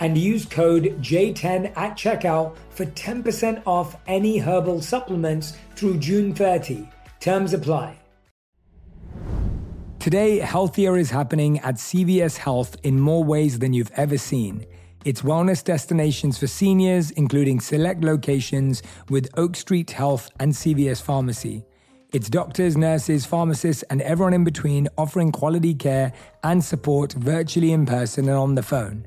and use code J10 at checkout for 10% off any herbal supplements through June 30. Terms apply. Today, healthier is happening at CVS Health in more ways than you've ever seen. It's wellness destinations for seniors, including select locations with Oak Street Health and CVS Pharmacy. It's doctors, nurses, pharmacists, and everyone in between offering quality care and support virtually in person and on the phone.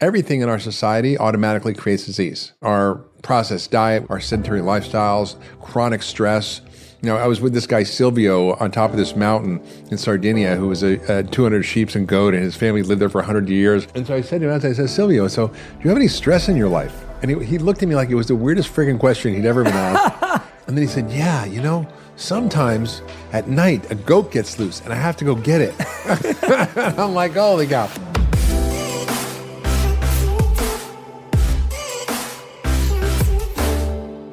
Everything in our society automatically creates disease. Our processed diet, our sedentary lifestyles, chronic stress. You know, I was with this guy Silvio on top of this mountain in Sardinia, who was a, a 200 sheep and goat, and his family lived there for 100 years. And so I said to him, I said, Silvio, so do you have any stress in your life? And he, he looked at me like it was the weirdest freaking question he'd ever been asked. and then he said, Yeah, you know, sometimes at night a goat gets loose and I have to go get it. I'm like, holy cow.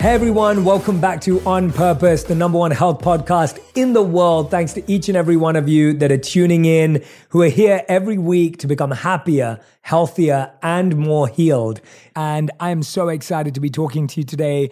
Hey everyone, welcome back to On Purpose, the number one health podcast in the world. Thanks to each and every one of you that are tuning in, who are here every week to become happier, healthier, and more healed. And I'm so excited to be talking to you today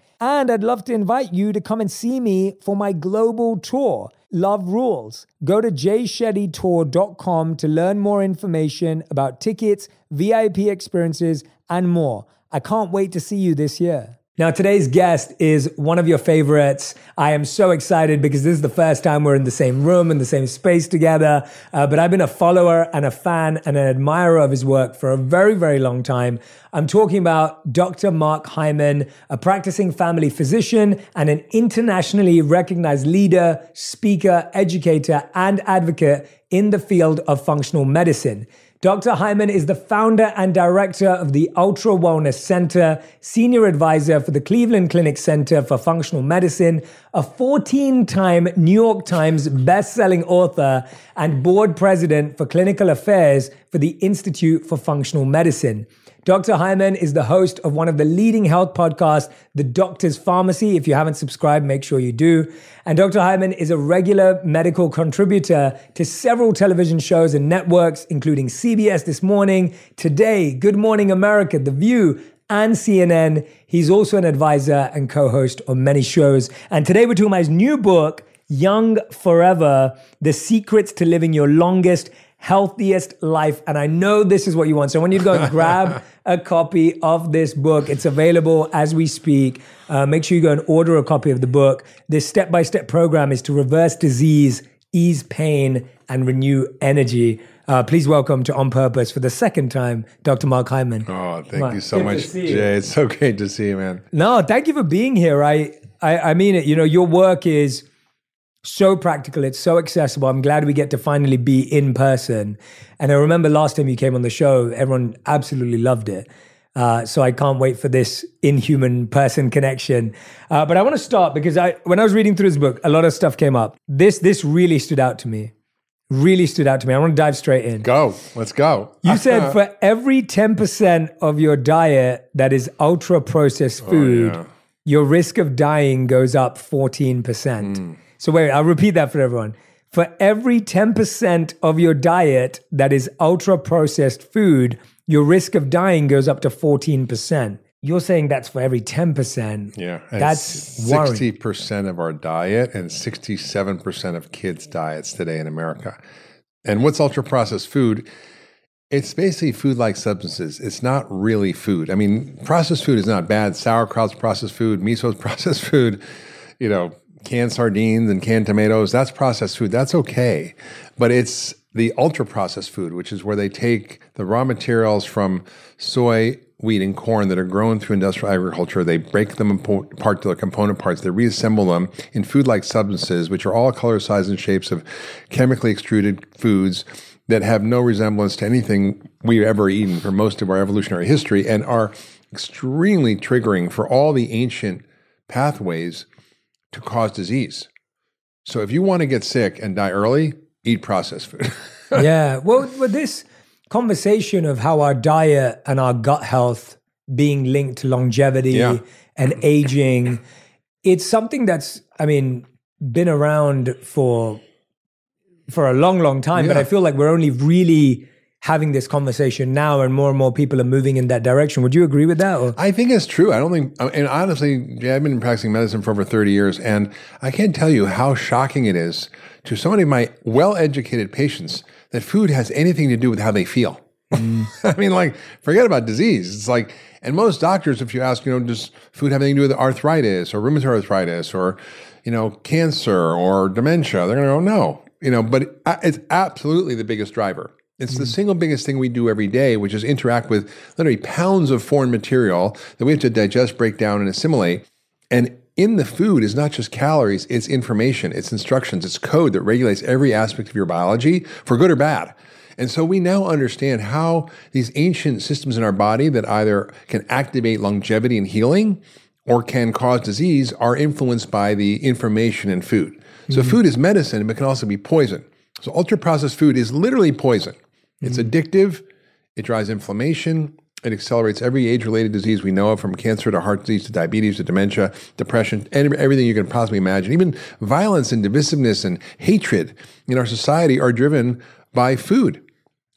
And I'd love to invite you to come and see me for my global tour, Love Rules. Go to jayshettytour.com to learn more information about tickets, VIP experiences, and more. I can't wait to see you this year. Now, today's guest is one of your favorites. I am so excited because this is the first time we're in the same room, in the same space together. Uh, but I've been a follower and a fan and an admirer of his work for a very, very long time. I'm talking about Dr. Mark Hyman, a practicing family physician and an internationally recognized leader, speaker, educator, and advocate in the field of functional medicine. Dr. Hyman is the founder and director of the Ultra Wellness Center, senior advisor for the Cleveland Clinic Center for Functional Medicine, a 14 time New York Times best-selling author, and board president for clinical affairs for the Institute for Functional Medicine. Dr. Hyman is the host of one of the leading health podcasts, The Doctor's Pharmacy. If you haven't subscribed, make sure you do. And Dr. Hyman is a regular medical contributor to several television shows and networks, including CBS This Morning, Today, Good Morning America, The View, and CNN. He's also an advisor and co host on many shows. And today we're talking about his new book, Young Forever The Secrets to Living Your Longest healthiest life. And I know this is what you want. So when you go and grab a copy of this book, it's available as we speak. Uh, make sure you go and order a copy of the book. This step by step program is to reverse disease, ease pain, and renew energy. Uh, please welcome to On Purpose for the second time, Dr. Mark Hyman. Oh, thank you so much, Jay. It's so great to see you, man. No, thank you for being here. I, I, I mean it. You know, your work is so practical. It's so accessible. I'm glad we get to finally be in person. And I remember last time you came on the show, everyone absolutely loved it. Uh, so I can't wait for this inhuman person connection. Uh, but I want to start because I, when I was reading through this book, a lot of stuff came up. This, this really stood out to me. Really stood out to me. I want to dive straight in. Go. Let's go. You said for every 10% of your diet that is ultra processed food, oh, yeah. your risk of dying goes up 14%. Mm. So wait, I'll repeat that for everyone. For every 10% of your diet that is ultra processed food, your risk of dying goes up to 14%. You're saying that's for every 10%. Yeah. That's 60% of our diet and 67% of kids' diets today in America. And what's ultra processed food? It's basically food like substances. It's not really food. I mean, processed food is not bad. Sauerkraut's processed food, miso's processed food, you know, canned sardines and canned tomatoes, that's processed food. That's okay. But it's the ultra processed food, which is where they take the raw materials from soy, wheat, and corn that are grown through industrial agriculture. They break them apart to their component parts. They reassemble them in food like substances, which are all color, size, and shapes of chemically extruded foods that have no resemblance to anything we've ever eaten for most of our evolutionary history and are extremely triggering for all the ancient pathways to cause disease. So if you want to get sick and die early, eat processed food. yeah. Well, with this conversation of how our diet and our gut health being linked to longevity yeah. and aging, it's something that's, I mean, been around for for a long, long time. Yeah. But I feel like we're only really having this conversation now and more and more people are moving in that direction. Would you agree with that? Or? I think it's true. I don't think, and honestly, yeah, I've been practicing medicine for over 30 years, and I can't tell you how shocking it is to so many of my well educated patients that food has anything to do with how they feel. Mm. I mean, like, forget about disease. It's like, and most doctors, if you ask, you know, does food have anything to do with arthritis or rheumatoid arthritis or, you know, cancer or dementia? They're going to go, no, you know, but it's absolutely the biggest driver. It's the mm. single biggest thing we do every day, which is interact with literally pounds of foreign material that we have to digest, break down, and assimilate. And in the food is not just calories, it's information, it's instructions, it's code that regulates every aspect of your biology for good or bad. And so we now understand how these ancient systems in our body that either can activate longevity and healing or can cause disease are influenced by the information in food. So mm-hmm. food is medicine, but can also be poison. So ultra processed food is literally poison. It's mm-hmm. addictive, it drives inflammation, it accelerates every age related disease we know of, from cancer to heart disease to diabetes to dementia, depression, and everything you can possibly imagine. Even violence and divisiveness and hatred in our society are driven by food.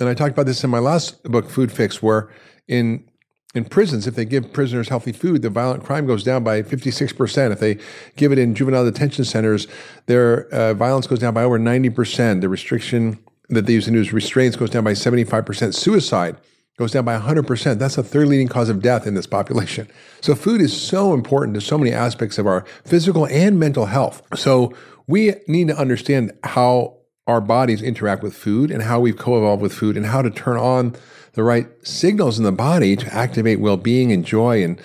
And I talked about this in my last book, Food Fix, where in in prisons, if they give prisoners healthy food, the violent crime goes down by 56%. If they give it in juvenile detention centers, their uh, violence goes down by over 90%. The restriction that they use in news restraints goes down by 75%. Suicide goes down by 100%. That's the third leading cause of death in this population. So food is so important to so many aspects of our physical and mental health. So we need to understand how our bodies interact with food and how we've co-evolved with food and how to turn on the right signals in the body to activate well-being and joy and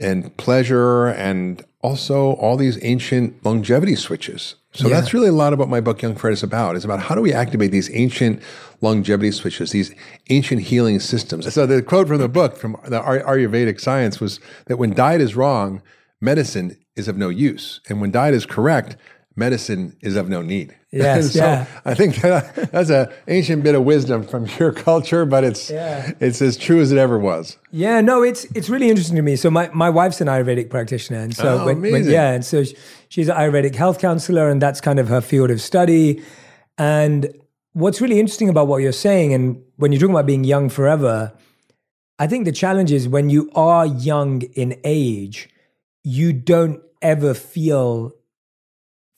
and pleasure and also all these ancient longevity switches. So yeah. that's really a lot of what my book Young Fred is about. It's about how do we activate these ancient longevity switches, these ancient healing systems. So the quote from the book from the Ayurvedic science was that when diet is wrong, medicine is of no use. And when diet is correct, medicine is of no need. Yes, so yeah. I think that, that's an ancient bit of wisdom from your culture, but it's yeah. it's as true as it ever was. Yeah, no, it's it's really interesting to me. So my, my wife's an Ayurvedic practitioner, and so oh, when, when, yeah, and so she's an Ayurvedic health counselor, and that's kind of her field of study. And what's really interesting about what you're saying, and when you're talking about being young forever, I think the challenge is when you are young in age, you don't ever feel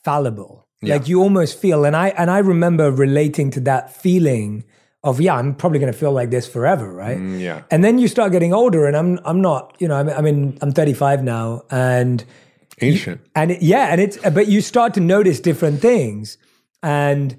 fallible. Yeah. Like you almost feel, and I and I remember relating to that feeling of yeah, I'm probably going to feel like this forever, right? Mm, yeah. And then you start getting older, and I'm I'm not, you know, I mean, I mean I'm 35 now, and Ancient. and it, yeah, and it's but you start to notice different things, and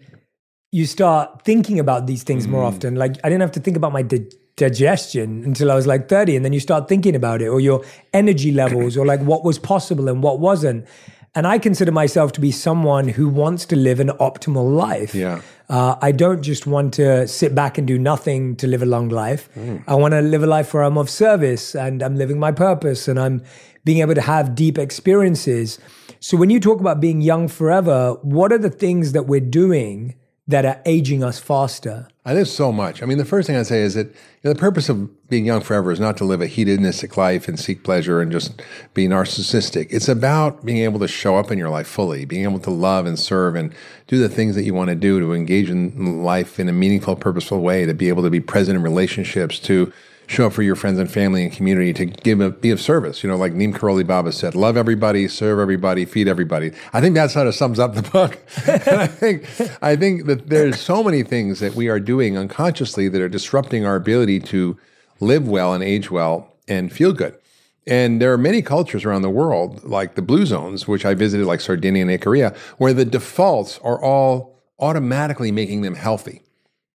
you start thinking about these things more often. Like I didn't have to think about my di- digestion until I was like 30, and then you start thinking about it, or your energy levels, or like what was possible and what wasn't. And I consider myself to be someone who wants to live an optimal life. Yeah. Uh, I don't just want to sit back and do nothing to live a long life. I want to live a life where I'm of service and I'm living my purpose and I'm being able to have deep experiences. So when you talk about being young forever, what are the things that we're doing that are aging us faster? I think so much. I mean, the first thing I'd say is that you know, the purpose of being young forever is not to live a hedonistic life and seek pleasure and just be narcissistic. It's about being able to show up in your life fully, being able to love and serve and do the things that you want to do to engage in life in a meaningful, purposeful way, to be able to be present in relationships, to show up for your friends and family and community to give a, be of service. You know, like Neem Karoli Baba said, love everybody, serve everybody, feed everybody. I think that sort of sums up the book. and I think I think that there's so many things that we are doing unconsciously that are disrupting our ability to live well and age well and feel good. And there are many cultures around the world, like the blue zones, which I visited, like Sardinia and Icaria, where the defaults are all automatically making them healthy.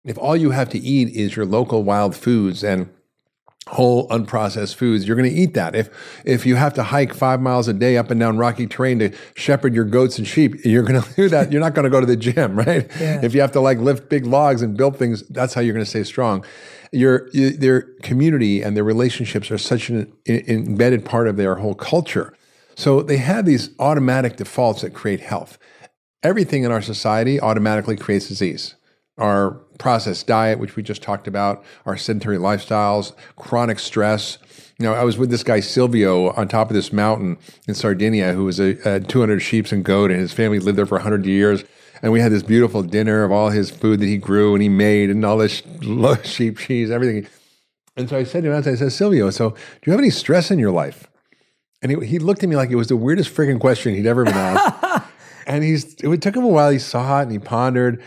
If all you have to eat is your local wild foods and whole unprocessed foods you're going to eat that. If if you have to hike five miles a day up and down rocky terrain to shepherd your goats and sheep you're going to do that. You're not going to go to the gym right? Yeah. if you have to like lift big logs and build things that's how you're going to stay strong. Your you- their community and their relationships are such an embedded part of their whole culture. So they have these automatic defaults that create health. Everything in our society automatically creates disease. Our processed diet, which we just talked about, our sedentary lifestyles, chronic stress. You know, I was with this guy Silvio on top of this mountain in Sardinia, who was a, a 200 sheep and goat, and his family lived there for 100 years. And we had this beautiful dinner of all his food that he grew and he made, and all this sheep cheese, everything. And so I said to him, I said, Silvio, so do you have any stress in your life? And he, he looked at me like it was the weirdest freaking question he'd ever been asked. and he's it took him a while. He saw it and he pondered.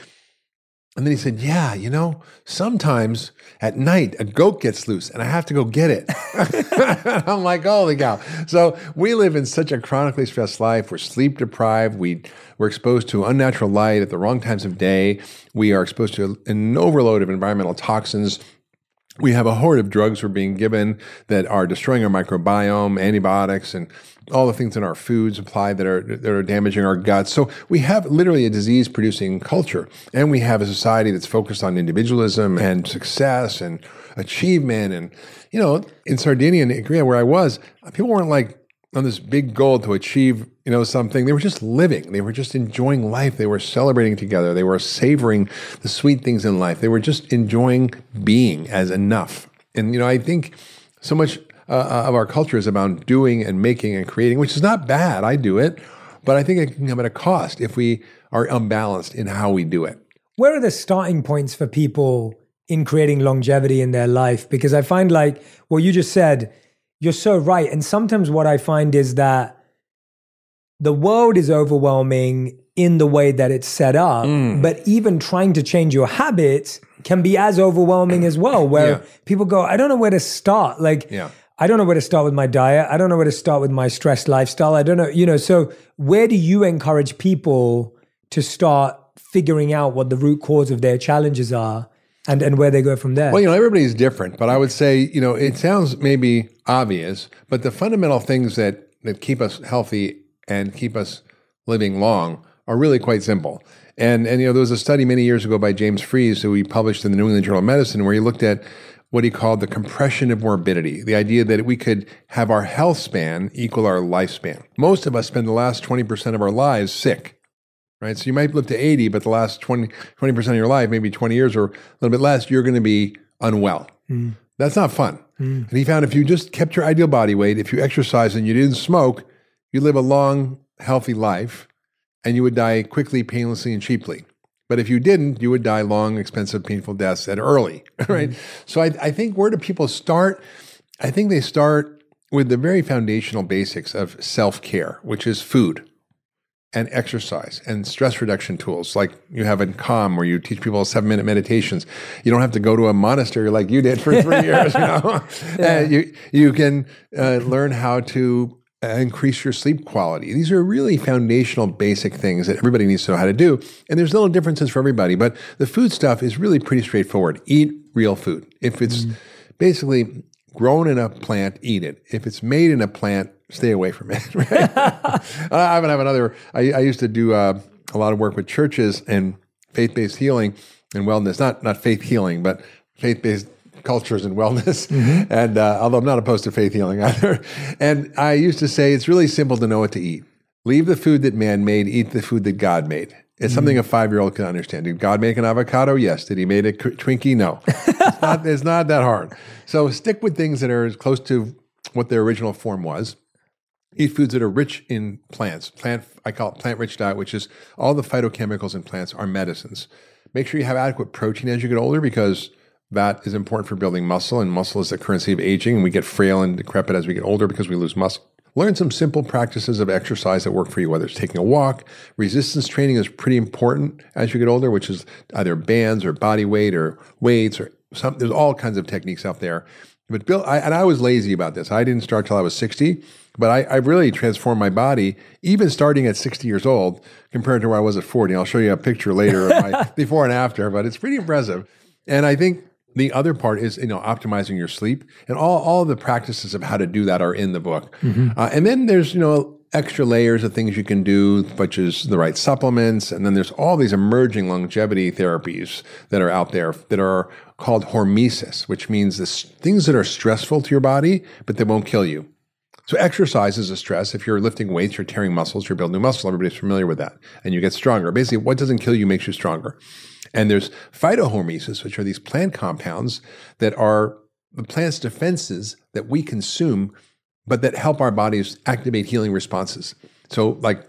And then he said, Yeah, you know, sometimes at night a goat gets loose and I have to go get it. I'm like, Holy cow. So we live in such a chronically stressed life. We're sleep deprived. We, we're exposed to unnatural light at the wrong times of day. We are exposed to an overload of environmental toxins we have a horde of drugs we're being given that are destroying our microbiome, antibiotics, and all the things in our food supply that are that are damaging our guts. So we have literally a disease-producing culture, and we have a society that's focused on individualism and success and achievement. And you know, in Sardinia and Icaria, where I was, people weren't like on this big goal to achieve, you know, something. They were just living. They were just enjoying life. They were celebrating together. They were savoring the sweet things in life. They were just enjoying being as enough. And you know, I think so much uh, of our culture is about doing and making and creating, which is not bad. I do it, but I think it can come at a cost if we are unbalanced in how we do it. Where are the starting points for people in creating longevity in their life? Because I find like what you just said, you're so right. And sometimes what I find is that the world is overwhelming in the way that it's set up, Mm. but even trying to change your habits can be as overwhelming as well, where Yeah. people go, I don't know where to start. Like, Yeah. I don't know where to start with my diet. I don't know where to start with my stress lifestyle. I don't know, you know, so where do you encourage people to start figuring out what the root cause of their challenges are and, and where they go from there? Well, you know, everybody's different, but I would say, you know, it sounds maybe obvious, but the fundamental things that that keep us healthy and keep us living long are really quite simple. And and you know, there was a study many years ago by James Fries who he published in the New England Journal of Medicine where he looked at what he called the compression of morbidity, the idea that we could have our health span equal our lifespan. Most of us spend the last 20% of our lives sick right? So you might live to 80, but the last 20, 20% of your life, maybe 20 years or a little bit less, you're going to be unwell. Hmm. That's not fun. Hmm. And he found if you just kept your ideal body weight, if you exercised and you didn't smoke, you live a long, healthy life and you would die quickly, painlessly, and cheaply. But if you didn't, you would die long, expensive, painful deaths at early, right? Hmm. So I, I think where do people start? I think they start with the very foundational basics of self care, which is food and exercise and stress reduction tools like you have in Calm, where you teach people seven minute meditations. You don't have to go to a monastery like you did for three years. You know, yeah. you you can uh, learn how to uh, increase your sleep quality. These are really foundational, basic things that everybody needs to know how to do. And there's little differences for everybody, but the food stuff is really pretty straightforward. Eat real food. If it's mm. basically grown in a plant, eat it. If it's made in a plant, stay away from it. Right? I have another. I, I used to do uh, a lot of work with churches and faith-based healing and wellness. Not not faith healing, but faith-based cultures and wellness. Mm-hmm. And uh, although I'm not opposed to faith healing either, and I used to say it's really simple to know what to eat. Leave the food that man made. Eat the food that God made. It's mm something a five year old can understand. Did God make an avocado? Yes. Did he make a Twinkie? No. it's, not, it's not that hard. So stick with things that are as close to what their original form was. Eat foods that are rich in plants. Plant, I call it plant rich diet, which is all the phytochemicals in plants are medicines. Make sure you have adequate protein as you get older because that is important for building muscle, and muscle is the currency of aging, and we get frail and decrepit as we get older because we lose muscle. Learn some simple practices of exercise that work for you, whether it's taking a walk. Resistance training is pretty important as you get older, which is either bands or body weight or weights or some, there's all kinds of techniques out there. But Bill, I, and I was lazy about this. I didn't start till I was 60. But I, I really transformed my body, even starting at 60 years old, compared to where I was at 40. I'll show you a picture later of my before and after, but it's pretty impressive. And I think the other part is you know optimizing your sleep, and all all the practices of how to do that are in the book. Mm-hmm. Uh, and then there's you know extra layers of things you can do, such as the right supplements, and then there's all these emerging longevity therapies that are out there that are called hormesis, which means this, things that are stressful to your body but they won't kill you. So exercise is a stress. If you're lifting weights, you're tearing muscles, you're building muscle. Everybody's familiar with that, and you get stronger. Basically, what doesn't kill you makes you stronger. And there's phytohormesis, which are these plant compounds that are the plant's defenses that we consume, but that help our bodies activate healing responses. So, like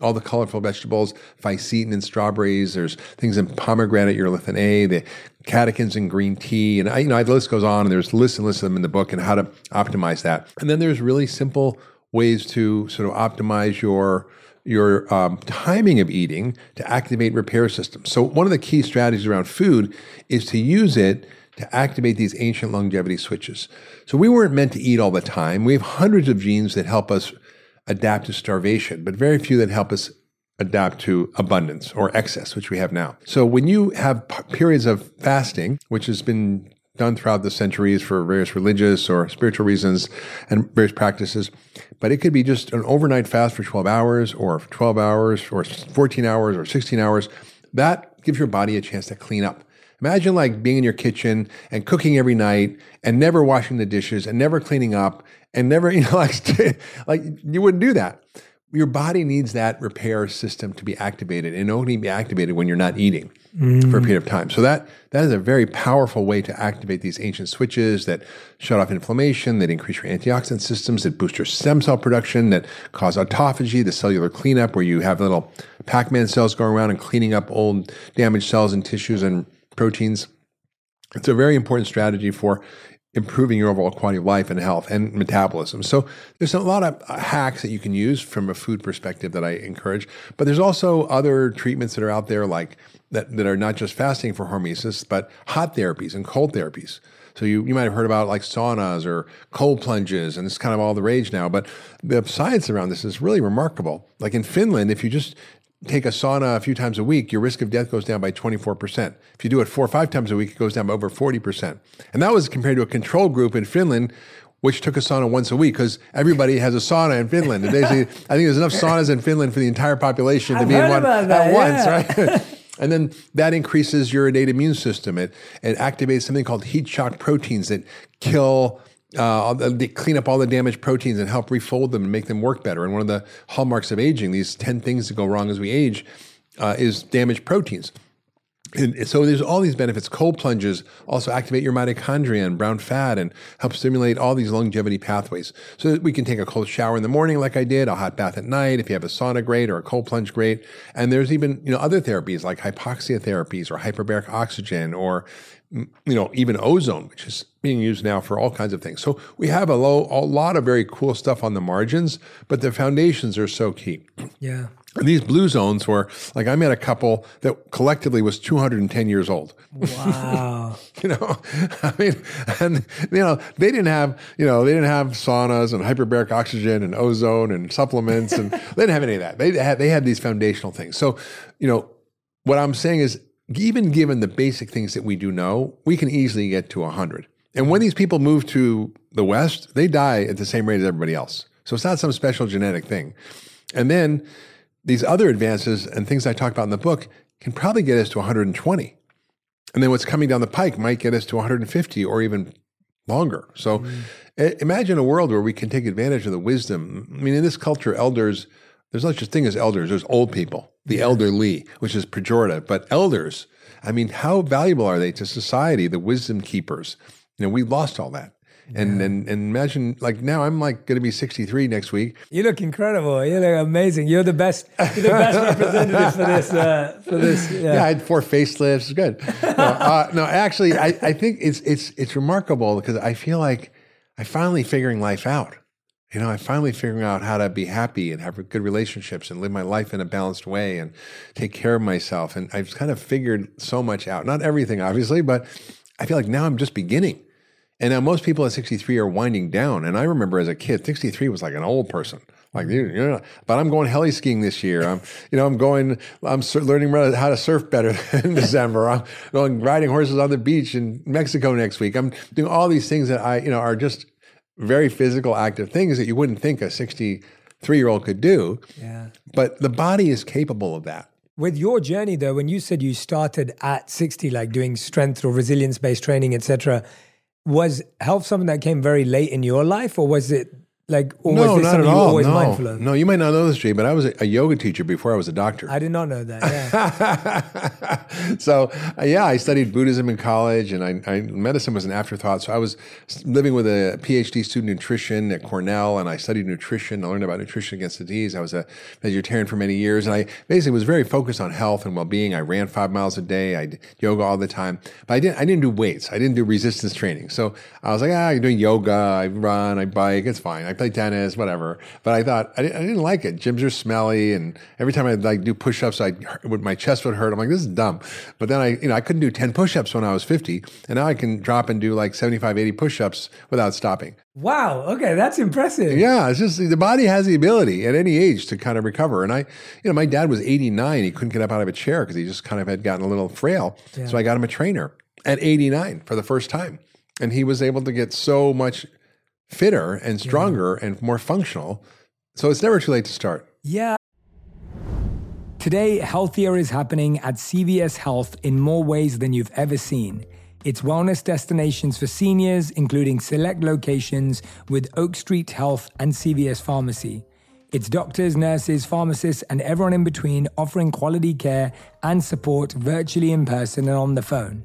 all the colorful vegetables, fisetin and strawberries. There's things in pomegranate, urolithin A, the catechins in green tea, and I, you know, the list goes on. And there's lists and lists of them in the book and how to optimize that. And then there's really simple ways to sort of optimize your your um, timing of eating to activate repair systems. So one of the key strategies around food is to use it to activate these ancient longevity switches. So we weren't meant to eat all the time. We have hundreds of genes that help us adapt to starvation, but very few that help us adapt to abundance or excess, which we have now. So when you have periods of fasting, which has been done throughout the centuries for various religious or spiritual reasons and various practices, but it could be just an overnight fast for 12 hours or 12 hours or 14 hours or 16 hours. That gives your body a chance to clean up. Imagine like being in your kitchen and cooking every night and never washing the dishes and never cleaning up and never, you know, like, like you wouldn't do that. Your body needs that repair system to be activated and only be activated when you're not eating mm. for a period of time. So that that is a very powerful way to activate these ancient switches that shut off inflammation, that increase your antioxidant systems, that boost your stem cell production, that cause autophagy, the cellular cleanup, where you have little Pac-Man cells going around and cleaning up old damaged cells and tissues and proteins. It's a very important strategy for improving your overall quality of life and health and metabolism. So there's a lot of hacks that you can use from a food perspective that I encourage, but there's also other treatments that are out there like that, that are not just fasting for hormesis, but hot therapies and cold therapies. So you, you might have heard about like saunas or cold plunges, and it's kind of all the rage now. But the science around this is really remarkable. Like in Finland, if you just take a sauna a few times a week, your risk of death goes down by 24%. If you do it four or five times a week, it goes down by over 40%. And that was compared to a control group in Finland, which took a sauna once a week because everybody has a sauna in Finland. And basically, I think there's enough saunas in Finland for the entire population to I've be in one at yeah. once, right? and then that increases your innate immune system. It, it activates something called heat shock proteins that kill uh, they clean up all the damaged proteins and help refold them and make them work better. And one of the hallmarks of aging, these 10 things that go wrong as we age, uh, is damaged proteins. And so there's all these benefits. Cold plunges also activate your mitochondria and brown fat and help stimulate all these longevity pathways. So we can take a cold shower in the morning like I did, a hot bath at night. If you have a sauna, great, or a cold plunge, great. And there's even, you know, other therapies like hypoxia therapies or hyperbaric oxygen or you know, even ozone, which is being used now for all kinds of things. So we have a, low, a lot of very cool stuff on the margins, but the foundations are so key. Yeah. And these blue zones were like I met a couple that collectively was 210 years old. Wow. you know, I mean, and you know, they didn't have, you know, they didn't have saunas and hyperbaric oxygen and ozone and supplements, and they didn't have any of that. They had they had these foundational things. So, you know, what I'm saying is, even given the basic things that we do know, we can easily get to 100. And when these people move to the West, they die at the same rate as everybody else. So it's not some special genetic thing. And then these other advances and things I talk about in the book can probably get us to 120. And then what's coming down the pike might get us to 150 or even longer. So mm. imagine a world where we can take advantage of the wisdom. I mean, in this culture, elders, there's no such thing as elders, there's old people, the elderly, which is pejorative. But elders, I mean, how valuable are they to society, the wisdom keepers? You know, we lost all that. And, yeah. and and imagine like now I'm like going to be 63 next week. You look incredible. You look amazing. You're the best. You're the best representative for this. Uh, for this. Yeah. yeah. I had four facelifts. Good. No, uh, no actually, I, I think it's it's it's remarkable because I feel like I'm finally figuring life out. You know, I'm finally figuring out how to be happy and have good relationships and live my life in a balanced way and take care of myself. And I've kind of figured so much out. Not everything, obviously, but I feel like now I'm just beginning. And now most people at 63 are winding down. And I remember as a kid, 63 was like an old person. Like, you know, but I'm going heli skiing this year. I'm, you know, I'm going, I'm learning how to surf better in December. I'm going riding horses on the beach in Mexico next week. I'm doing all these things that I, you know, are just very physical, active things that you wouldn't think a 63 year old could do. Yeah. But the body is capable of that. With your journey, though, when you said you started at 60, like doing strength or resilience based training, etc., was health something that came very late in your life, or was it like, or no, not at all. no. No, you might not know this, Jay, but I was a, a, yoga teacher before I was a doctor. I did not know that. Yeah. so, uh, yeah, I studied Buddhism in college, and I, I, medicine was an afterthought. So I was living with a PhD student in nutrition at Cornell, and I studied nutrition. I learned about nutrition against disease. I was a vegetarian for many years, and I basically was very focused on health and well-being. I ran five miles a day. I did yoga all the time, but I didn't. I didn't do weights. I didn't do resistance training. So I was like, ah, I'm doing yoga. I run. I bike. It's fine. I play tennis, whatever. But I thought I didn't, I didn't like it. Gyms are smelly, and every time I'd like do push-ups, I would my chest would hurt. I'm like, this is dumb. But then I, you know, I couldn't do 10 push-ups when I was 50, and now I can drop and do like 75, 80 push-ups without stopping. Wow. Okay, that's impressive. Yeah, it's just the body has the ability at any age to kind of recover. And I, you know, my dad was 89. He couldn't get up out of a chair because he just kind of had gotten a little frail. Yeah. So I got him a trainer at 89 for the first time. And he was able to get so much fitter and stronger yeah. and more functional. So it's never too late to start. Yeah. Today, healthier is happening at CVS Health in more ways than you've ever seen. It's wellness destinations for seniors, including select locations with Oak Street Health and CVS Pharmacy. It's doctors, nurses, pharmacists, and everyone in between offering quality care and support virtually in person and on the phone.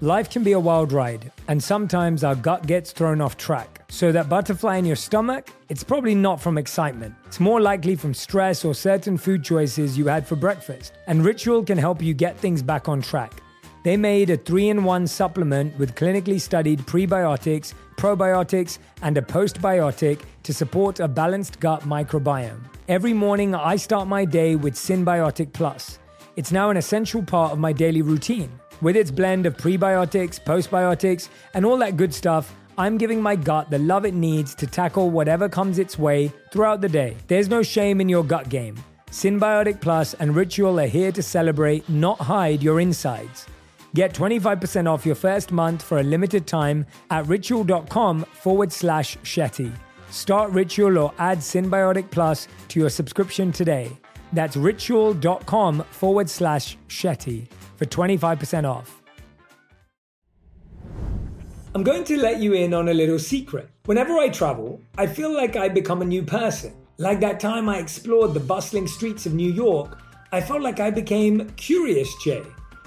Life can be a wild ride, and sometimes our gut gets thrown off track. So, that butterfly in your stomach, it's probably not from excitement. It's more likely from stress or certain food choices you had for breakfast. And Ritual can help you get things back on track. They made a three in one supplement with clinically studied prebiotics, probiotics, and a postbiotic to support a balanced gut microbiome. Every morning, I start my day with Synbiotic Plus. It's now an essential part of my daily routine. With its blend of prebiotics, postbiotics, and all that good stuff, I'm giving my gut the love it needs to tackle whatever comes its way throughout the day. There's no shame in your gut game. Synbiotic Plus and Ritual are here to celebrate, not hide your insides. Get 25% off your first month for a limited time at ritual.com forward slash Shetty. Start Ritual or add Synbiotic Plus to your subscription today. That's ritual.com forward slash Shetty for 25% off. I'm going to let you in on a little secret. Whenever I travel, I feel like I become a new person. Like that time I explored the bustling streets of New York, I felt like I became Curious Jay,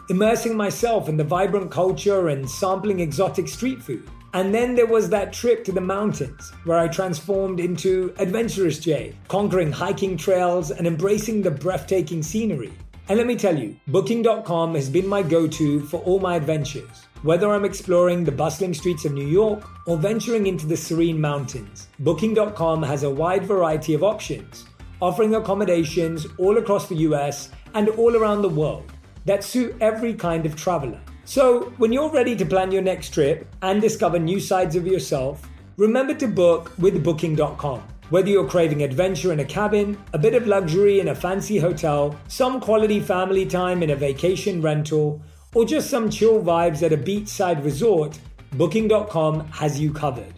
immersing myself in the vibrant culture and sampling exotic street food. And then there was that trip to the mountains where I transformed into Adventurous Jay, conquering hiking trails and embracing the breathtaking scenery. And let me tell you, Booking.com has been my go to for all my adventures. Whether I'm exploring the bustling streets of New York or venturing into the serene mountains, Booking.com has a wide variety of options, offering accommodations all across the US and all around the world that suit every kind of traveler. So, when you're ready to plan your next trip and discover new sides of yourself, remember to book with Booking.com. Whether you're craving adventure in a cabin, a bit of luxury in a fancy hotel, some quality family time in a vacation rental, or just some chill vibes at a beachside resort, Booking.com has you covered.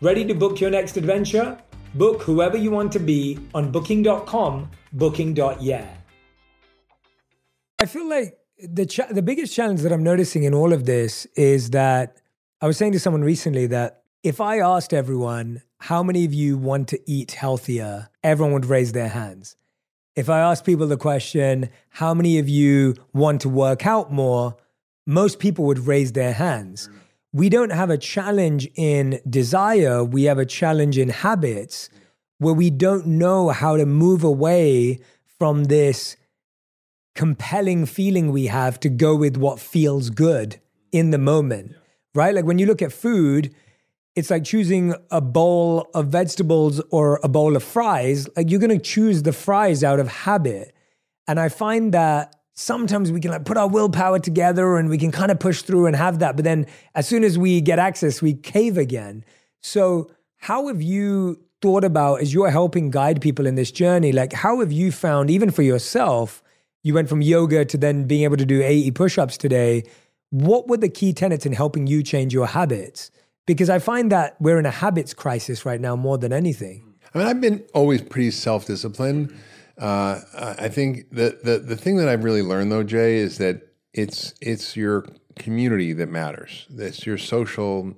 Ready to book your next adventure? Book whoever you want to be on Booking.com, Booking.yeah. I feel like the the biggest challenge that I'm noticing in all of this is that I was saying to someone recently that if I asked everyone how many of you want to eat healthier, everyone would raise their hands. If I ask people the question, how many of you want to work out more, most people would raise their hands. We don't have a challenge in desire, we have a challenge in habits where we don't know how to move away from this compelling feeling we have to go with what feels good mm. in the moment, right? Like when you look at food, it's like choosing a bowl of vegetables or a bowl of fries. Like you're going to choose the fries out of habit. And I find that sometimes we can like put our willpower together and we can kind of push through and have that. But then as soon as we get access, we cave again. So, how have you thought about as you're helping guide people in this journey? Like, how have you found, even for yourself, you went from yoga to then being able to do 80 push ups today. What were the key tenets in helping you change your habits? Because I find that we're in a habits crisis right now more than anything. I mean, I've been always pretty self disciplined. Uh, I think the, the the thing that I've really learned though, Jay, is that it's it's your community that matters. It's your social,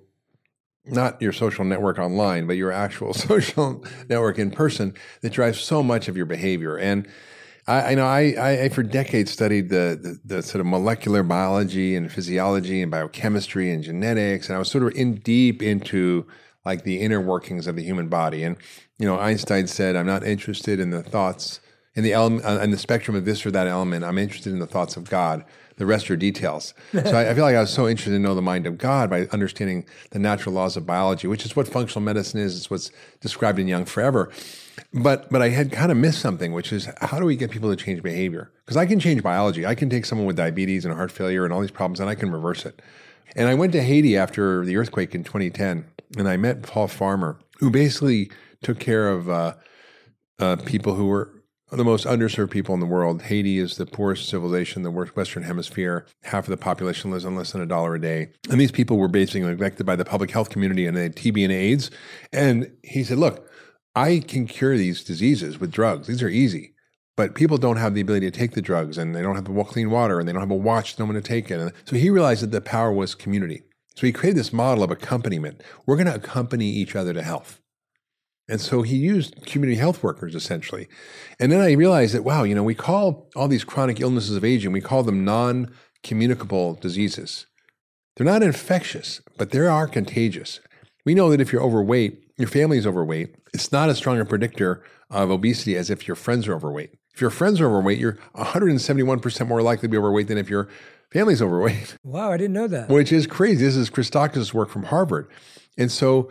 not your social network online, but your actual social network in person that drives so much of your behavior. And I, I know I, I, for decades studied the, the, the sort of molecular biology and physiology and biochemistry and genetics, and I was sort of in deep into like the inner workings of the human body. And you know, Einstein said, "I'm not interested in the thoughts in the element uh, in the spectrum of this or that element. I'm interested in the thoughts of God. The rest are details." so I, I feel like I was so interested to know the mind of God by understanding the natural laws of biology, which is what functional medicine is. It's what's described in Young Forever. But but I had kind of missed something, which is how do we get people to change behavior? Because I can change biology. I can take someone with diabetes and heart failure and all these problems, and I can reverse it. And I went to Haiti after the earthquake in 2010, and I met Paul Farmer, who basically took care of uh, uh, people who were the most underserved people in the world. Haiti is the poorest civilization in the Western Hemisphere. Half of the population lives on less than a dollar a day. And these people were basically neglected by the public health community and they had TB and AIDS. And he said, look, I can cure these diseases with drugs. These are easy. But people don't have the ability to take the drugs and they don't have the clean water and they don't have a watch no one to take it. And so he realized that the power was community. So he created this model of accompaniment. We're going to accompany each other to health. And so he used community health workers essentially. And then I realized that, wow, you know, we call all these chronic illnesses of aging, we call them non communicable diseases. They're not infectious, but they are contagious. We know that if you're overweight, your family is overweight, it's not as strong a predictor of obesity as if your friends are overweight. If your friends are overweight, you're 171% more likely to be overweight than if your family's overweight. Wow, I didn't know that. Which is crazy. This is Christakis' work from Harvard. And so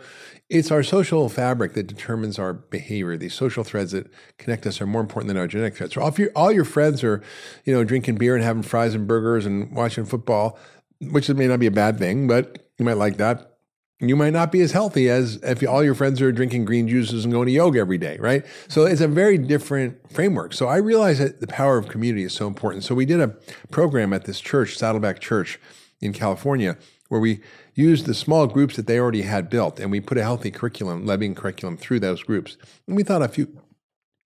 it's our social fabric that determines our behavior. These social threads that connect us are more important than our genetic threads. So if you, all your friends are, you know, drinking beer and having fries and burgers and watching football, which may not be a bad thing, but you might like that you might not be as healthy as if all your friends are drinking green juices and going to yoga every day, right? So it's a very different framework. So I realize that the power of community is so important. So we did a program at this church, Saddleback Church in California, where we used the small groups that they already had built and we put a healthy curriculum, Lebbian curriculum through those groups. And we thought a few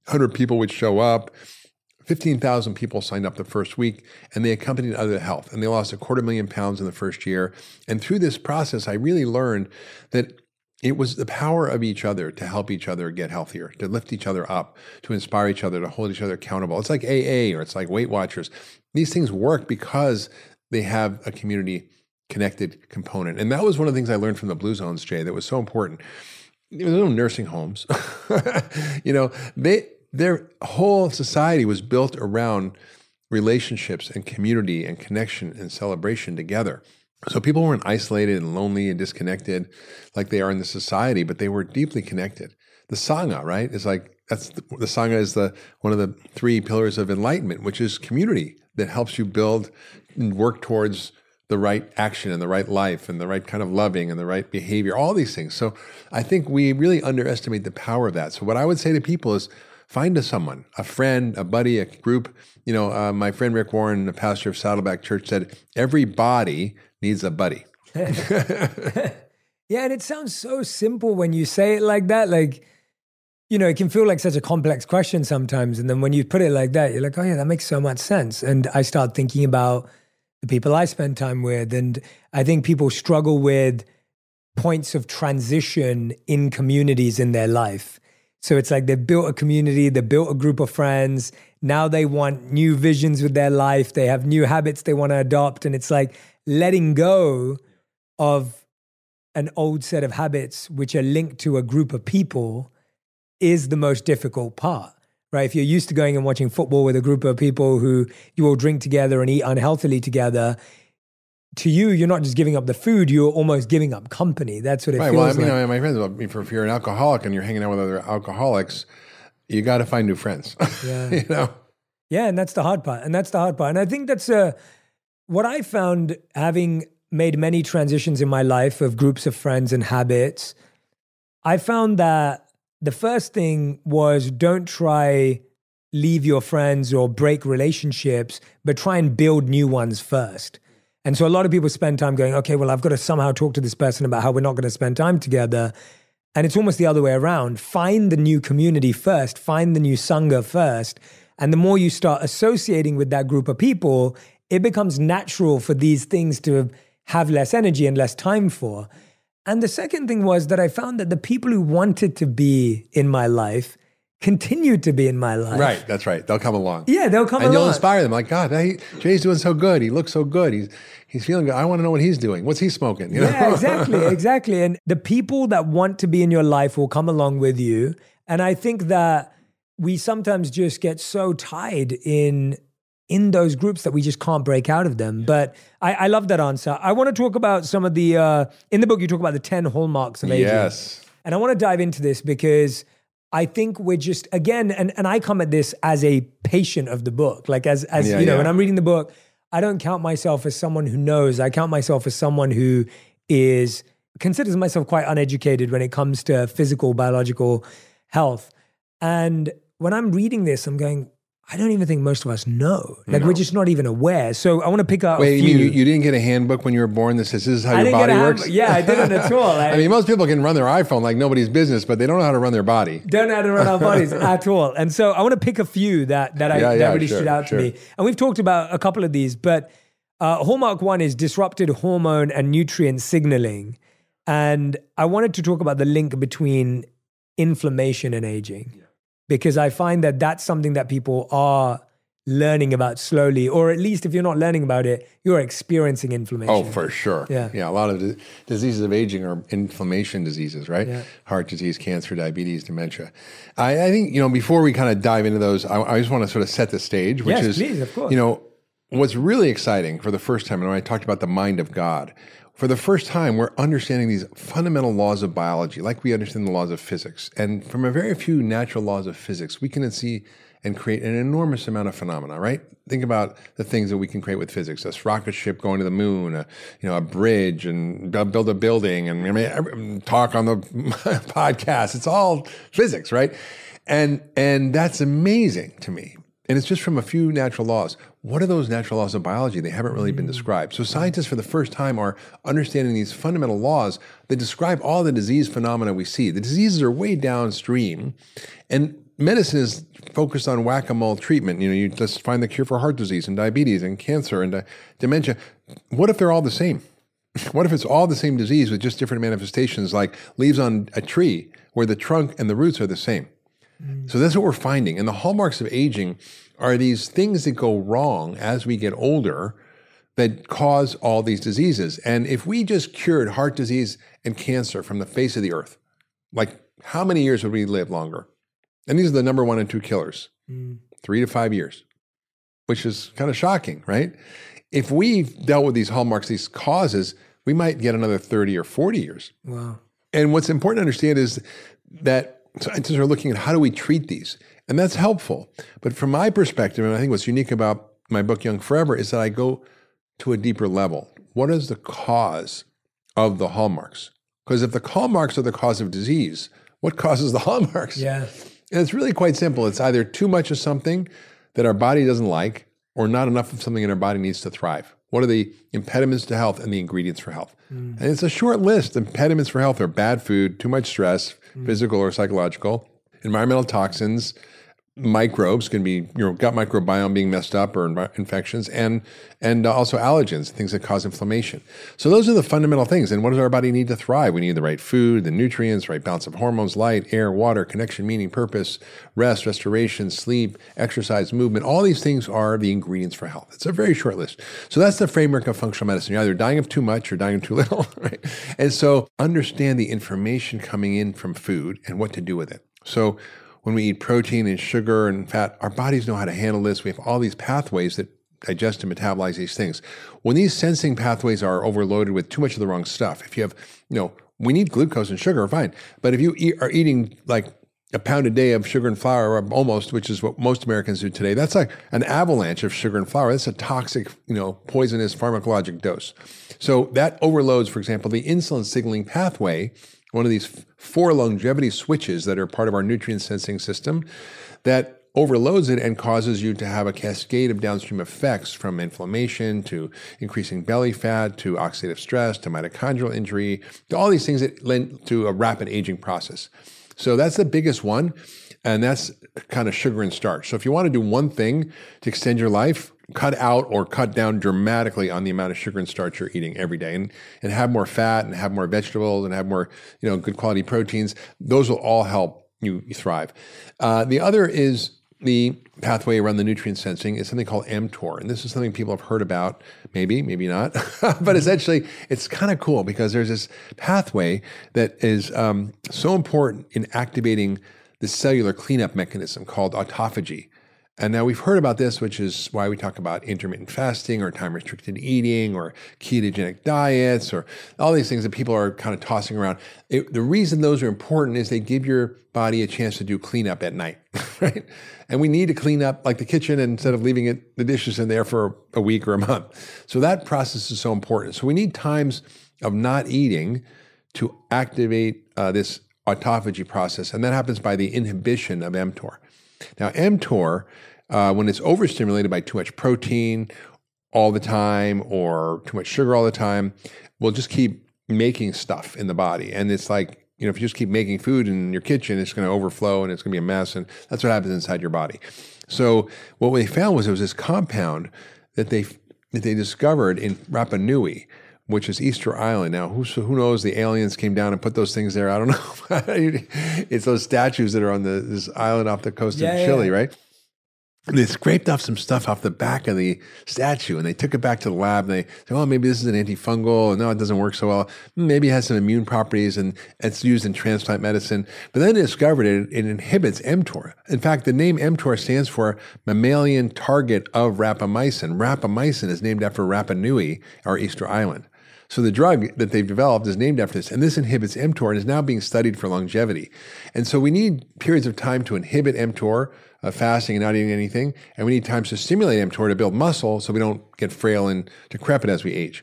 hundred people would show up 15,000 people signed up the first week and they accompanied other health and they lost a quarter million pounds in the first year. And through this process, I really learned that it was the power of each other to help each other get healthier, to lift each other up, to inspire each other, to hold each other accountable. It's like AA or it's like Weight Watchers. These things work because they have a community connected component. And that was one of the things I learned from the Blue Zones, Jay, that was so important. There were no nursing homes. you know, they their whole society was built around relationships and community and connection and celebration together. So people weren't isolated and lonely and disconnected like they are in the society, but they were deeply connected. The Sangha, right, is like that's the, the Sangha is the one of the three pillars of enlightenment, which is community that helps you build and work towards the right action and the right life and the right kind of loving and the right behavior, all these things. So I think we really underestimate the power of that. So what I would say to people is find a someone, a friend, a buddy, a group. You know, uh, my friend Rick Warren, the pastor of Saddleback Church, said every body needs a buddy. yeah, and it sounds so simple when you say it like that. Like, you know, it can feel like such a complex question sometimes. And then when you put it like that, you're like, oh, yeah, that makes so much sense. And I start thinking about the people I spend time with. And I think people struggle with points of transition in communities in their life. So it's like they've built a community, they've built a group of friends. Now they want new visions with their life. They have new habits they want to adopt. And it's like letting go of an old set of habits which are linked to a group of people is the most difficult part right? If you're used to going and watching football with a group of people who you all drink together and eat unhealthily together, to you, you're not just giving up the food; you're almost giving up company. That's what it right, feels well, I mean, like. my friends, I mean, if you're an alcoholic and you're hanging out with other alcoholics, you got to find new friends. Yeah, you know. Yeah, and that's the hard part, and that's the hard part, and I think that's uh, what I found having made many transitions in my life of groups of friends and habits. I found that the first thing was don't try leave your friends or break relationships, but try and build new ones first. And so a lot of people spend time going, okay, well, I've got to somehow talk to this person about how we're not going to spend time together. And it's almost the other way around. Find the new community first, find the new Sangha first. And the more you start associating with that group of people, it becomes natural for these things to have less energy and less time for. And the second thing was that I found that the people who wanted to be in my life continued to be in my life. Right, that's right. They'll come along. Yeah, they'll come and along. And you'll inspire them. Like, God, hey, Jay's doing so good. He looks so good. He's he's feeling good. I want to know what he's doing. What's he smoking? You know? Yeah, exactly, exactly. And the people that want to be in your life will come along with you. And I think that we sometimes just get so tied in in those groups that we just can't break out of them. But I, I love that answer. I want to talk about some of the uh, in the book. You talk about the ten hallmarks of aging. Yes, and I want to dive into this because I think we're just again, and and I come at this as a patient of the book, like as as yeah, you know, yeah. when I'm reading the book, I don't count myself as someone who knows. I count myself as someone who is considers myself quite uneducated when it comes to physical biological health. And when I'm reading this, I'm going, I don't even think most of us know. Like no. we're just not even aware. So I want to pick up. Wait, you mean you, you, didn't get a handbook when you were born that says this is how I your body works? Yeah, I didn't at all. I, I, mean, most people can run their iPhone like nobody's business, but they don't know how to run their body. Don't know how to run our bodies at all. And so I want to pick a few that that I yeah, that really sure, stood out sure. to me. And we've talked about a couple of these, but uh, hallmark one is disrupted hormone and nutrient signaling, and I wanted to talk about the link between inflammation and aging. Yeah. Because I find that that's something that people are learning about slowly, or at least if you're not learning about it, you're experiencing inflammation. Oh, for sure. Yeah. Yeah. A lot of di- diseases of aging are inflammation diseases, right? Yeah. Heart disease, cancer, diabetes, dementia. I, I think, you know, before we kind of dive into those, I, I, just want to sort of set the stage, which yes, is, please, of course. you know, what's really exciting for the first time, and when I talked about the mind of God, for the first time, we're understanding these fundamental laws of biology, like we understand the laws of physics. And from a very few natural laws of physics, we can see and create an enormous amount of phenomena, right? Think about the things that we can create with physics: a rocket ship going to the moon, a, you know, a bridge, and build a building, and I mean, talk on the podcast. It's all physics, right? And and that's amazing to me. And it's just from a few natural laws. What are those natural laws of biology? They haven't really been mm. described. So scientists, for the first time, are understanding these fundamental laws that describe all the disease phenomena we see. The diseases are way downstream, and medicine is focused on whack-a-mole treatment. You know, you just find the cure for heart disease and diabetes and cancer and uh, dementia. What if they're all the same? What if it's all the same disease with just different manifestations, like leaves on a tree where the trunk and the roots are the same? So that's what we're finding. And the hallmarks of aging are these things that go wrong as we get older that cause all these diseases. And if we just cured heart disease and cancer from the face of the earth, like how many years would we live longer? And these are the number one and two killers, mm. three to five years, which is kind of shocking, right? If we dealt with these hallmarks, these causes, we might get another 30 or 40 years. Wow. And what's important to understand is that scientists are looking at how do we treat these, and that's helpful. But from my perspective, and I think what's unique about my book Young Forever is that I go to a deeper level. What is the cause of the hallmarks? Because if the hallmarks are the cause of disease, what causes the hallmarks? Yeah. And it's really quite simple. It's either too much of something that our body doesn't like, or not enough of something in our body needs to thrive. What are the impediments to health and the ingredients for health? Mm. And it's a short list. Impediments for health are bad food, too much stress, mm. physical or psychological, environmental toxins, microbes can be your gut microbiome being messed up or infections and and uh, also allergens things that cause inflammation. So those are the fundamental things. And what does our body need to thrive? We need the right food the nutrients right balance of hormones light air water connection meaning purpose rest restoration sleep exercise movement. All these things are the ingredients for health. It's a very short list. So that's the framework of functional medicine. You're either dying of too much or dying of too little right? And so understand the information coming in from food and what to do with it. So when we eat protein and sugar and fat, our bodies know how to handle this. We have all these pathways that digest and metabolize these things. When these sensing pathways are overloaded with too much of the wrong stuff, if you have, you know, we need glucose and sugar, fine. But if you eat, are eating like a pound a day of sugar and flour, almost, which is what most Americans do today, that's like an avalanche of sugar and flour. That's a toxic, you know, poisonous pharmacologic dose. So that overloads, for example, the insulin signaling pathway one of these four longevity switches that are part of our nutrient sensing system that overloads it and causes you to have a cascade of downstream effects from inflammation to increasing belly fat to oxidative stress to mitochondrial injury to all these things that lend to a rapid aging process. So that's the biggest one. And that's kind of sugar and starch. So if you want to do one thing to extend your life, cut out or cut down dramatically on the amount of sugar and starch you're eating every day and, and have more fat and have more vegetables and have more you know good quality proteins those will all help you, thrive uh, the other is the pathway around the nutrient sensing is something called mTOR. And this is something people have heard about, maybe, maybe not. but essentially, it's kind of cool because there's this pathway that is um, so important in activating the cellular cleanup mechanism called autophagy. And now we've heard about this, which is why we talk about intermittent fasting or time restricted eating or ketogenic diets or all these things that people are kind of tossing around. It, the reason those are important is they give your body a chance to do cleanup at night, right? And we need to clean up like the kitchen instead of leaving it the dishes in there for a week or a month. So that process is so important. So we need times of not eating to activate uh, this autophagy process, and that happens by the inhibition of mTOR. Now, mTOR, uh, when it's overstimulated by too much protein all the time or too much sugar all the time, will just keep making stuff in the body. And it's like, you know, if you just keep making food in your kitchen, it's going to overflow and it's going to be a mess. And that's what happens inside your body. So, what they found was there was this compound that they, that they discovered in Rapa Nui which is Easter Island. Now, who, who knows? The aliens came down and put those things there. I don't know. it's those statues that are on the, this island off the coast Yeah, of yeah. Chile, right? They scraped off some stuff off the back of the statue and they took it back to the lab and they said, oh, maybe this is an antifungal. And no, it doesn't work so well. Maybe it has some immune properties and it's used in transplant medicine. But then they discovered it, it inhibits mTOR. In fact, the name mTOR stands for mammalian target of rapamycin. Rapamycin is named after Rapa Nui, or Easter Island. So the drug that they've developed is named after this, and this inhibits mTOR and is now being studied for longevity. And so we need periods of time to inhibit mTOR, uh, fasting and not eating anything, and we need times to stimulate mTOR to build muscle so we don't get frail and decrepit as we age.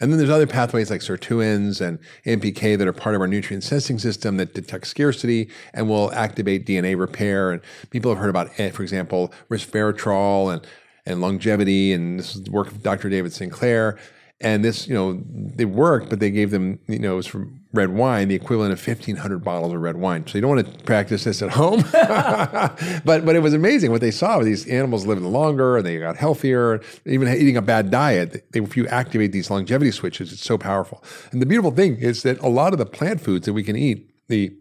And then there's other pathways like sirtuins and AMPK that are part of our nutrient sensing system that detect scarcity and will activate DNA repair. And people have heard about, eh, for example, resveratrol and, and longevity. And this is the work of Dr. David Sinclair. And this, you know, they worked, but they gave them, you know, it was from red wine, the equivalent of 1,500 bottles of red wine. So you don't want to practice this at home. but but it was amazing what they saw. These animals living longer and they got healthier. Even eating a bad diet, they, if you activate these longevity switches, it's so powerful. And the beautiful thing is that a lot of the plant foods that we can eat, the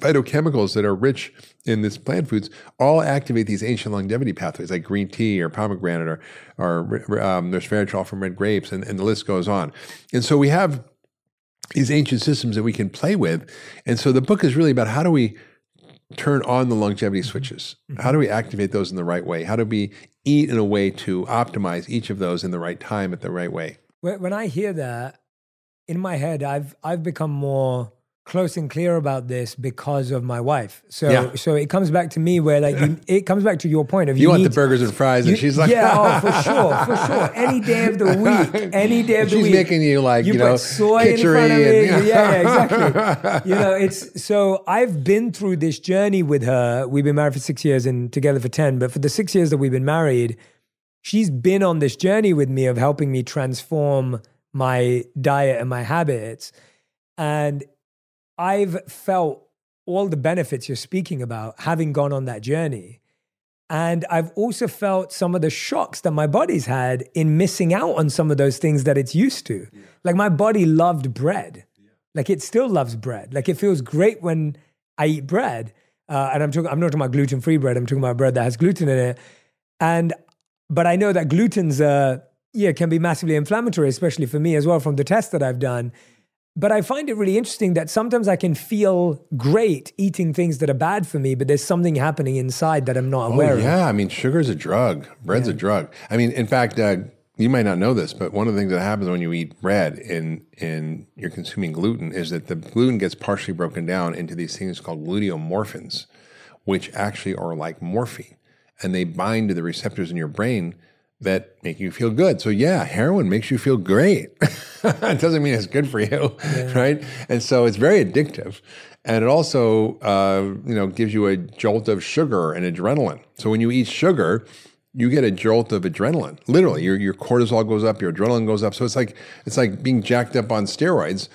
phytochemicals that are rich in this plant foods all activate these ancient longevity pathways like green tea or pomegranate or, or um, there's resveratrol from red grapes and, and the list goes on. And so we have these ancient systems that we can play with. And so the book is really about how do we turn on the longevity mm-hmm. switches? Mm-hmm. How do we activate those in the right way? How do we eat in a way to optimize each of those in the right time at the right way? When I hear that in my head, I've I've become more close and clear about this because of my wife. So yeah. so it comes back to me where like you, it comes back to your point of you, you want the burgers and fries, you, and she's like, yeah, oh for sure, for sure, any day of the week, any day of the she's week. She's making you like you, know soy in front of. And, yeah, yeah, exactly. you know, it's so I've been through this journey with her. We've been married for six years and together for ten, but for the six years that we've been married, she's been on this journey with me of helping me transform my diet and my habits. And I've felt all the benefits you're speaking about having gone on that journey. And I've also felt some of the shocks that my body's had in missing out on some of those things that it's used to. Yeah. Like my body loved bread. Yeah. Like it still loves bread. Like it feels great when I eat bread. Uh, and I'm talking, I'm not talking about gluten free bread. I'm talking about bread that has gluten in it. And, but I know that gluten's, uh, yeah, can be massively inflammatory, especially for me as well from the tests that I've done. But I find it really interesting that sometimes I can feel great eating things that are bad for me, but there's something happening inside that I'm not oh, aware yeah. of. Yeah, I mean, sugar's a drug. Bread's yeah. a drug. I mean, in fact, uh, you might not know this, but one of the things that happens when you eat bread and and you're consuming gluten is that the gluten gets partially broken down into these things called gluteomorphins, which actually are like morphine, and they bind to the receptors in your brain that make you feel good. So yeah, heroin makes you feel great. it doesn't mean it's good for you, yeah. right? And so it's very addictive, and it also uh, you know gives you a jolt of sugar and adrenaline. So when you eat sugar, you get a jolt of adrenaline. Literally, your your cortisol goes up, your adrenaline goes up. So it's like it's like being jacked up on steroids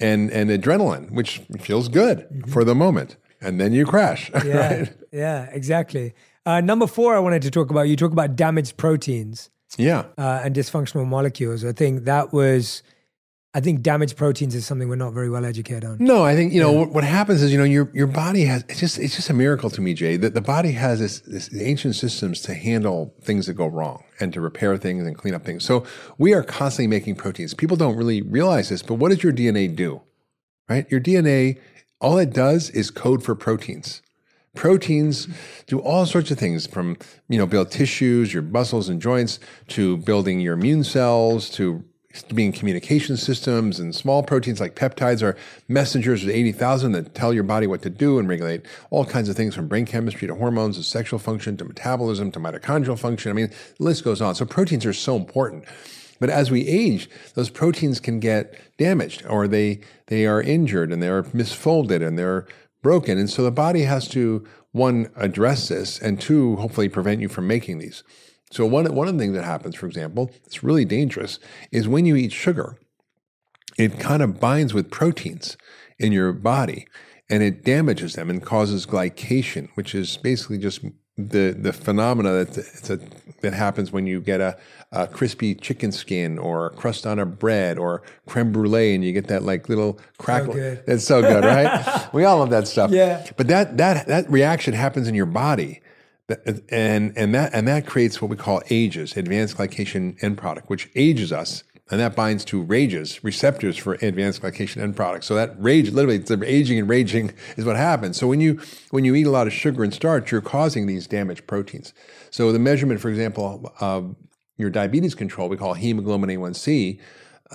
and and adrenaline, which feels good mm-hmm. for the moment, and then you crash. Yeah, right? yeah, exactly. Uh, number four, I wanted to talk about. You talk about damaged proteins. Yeah. Uh, and dysfunctional molecules. I think that was. I think damaged proteins is something we're not very well educated on. No, I think you know yeah. what, what, happens is you know your your body has it's just it's just a miracle to me, Jay, that the body has this, this ancient systems to handle things that go wrong and to repair things and clean up things. So we are constantly making proteins. People don't really realize this, but what does your DNA do? Right? Your DNA, all it does is code for proteins. Proteins do all sorts of things from, you know, build tissues, your muscles and joints, to building your immune cells, to being communication systems and small proteins like peptides are messengers of 80,000 that tell your body what to do and regulate all kinds of things from brain chemistry to hormones to sexual function to metabolism to mitochondrial function. I mean, the list goes on. So proteins are so important. But as we age, those proteins can get damaged or they, they are injured and they're misfolded and they're broken. And so the body has to, one, address this, and two, hopefully prevent you from making these. So one, one of the things that happens, for example, it's really dangerous, is when you eat sugar, it kind of binds with proteins in your body and it damages them and causes glycation, which is basically just the the phenomena that it's a, that happens when you get a, a, crispy chicken skin or a crust on a bread or creme brulee and you get that like little crackle. So it's so good, right? we all love that stuff. Yeah. But that that that reaction happens in your body. And and that and that creates what we call AGEs, advanced glycation end product, which ages us and that binds to RAGEs, receptors for advanced glycation end products. So that rage, literally, the aging and raging is what happens. So when you when you eat a lot of sugar and starch, you're causing these damaged proteins. So the measurement, for example, of your diabetes control, we call hemoglobin A1C.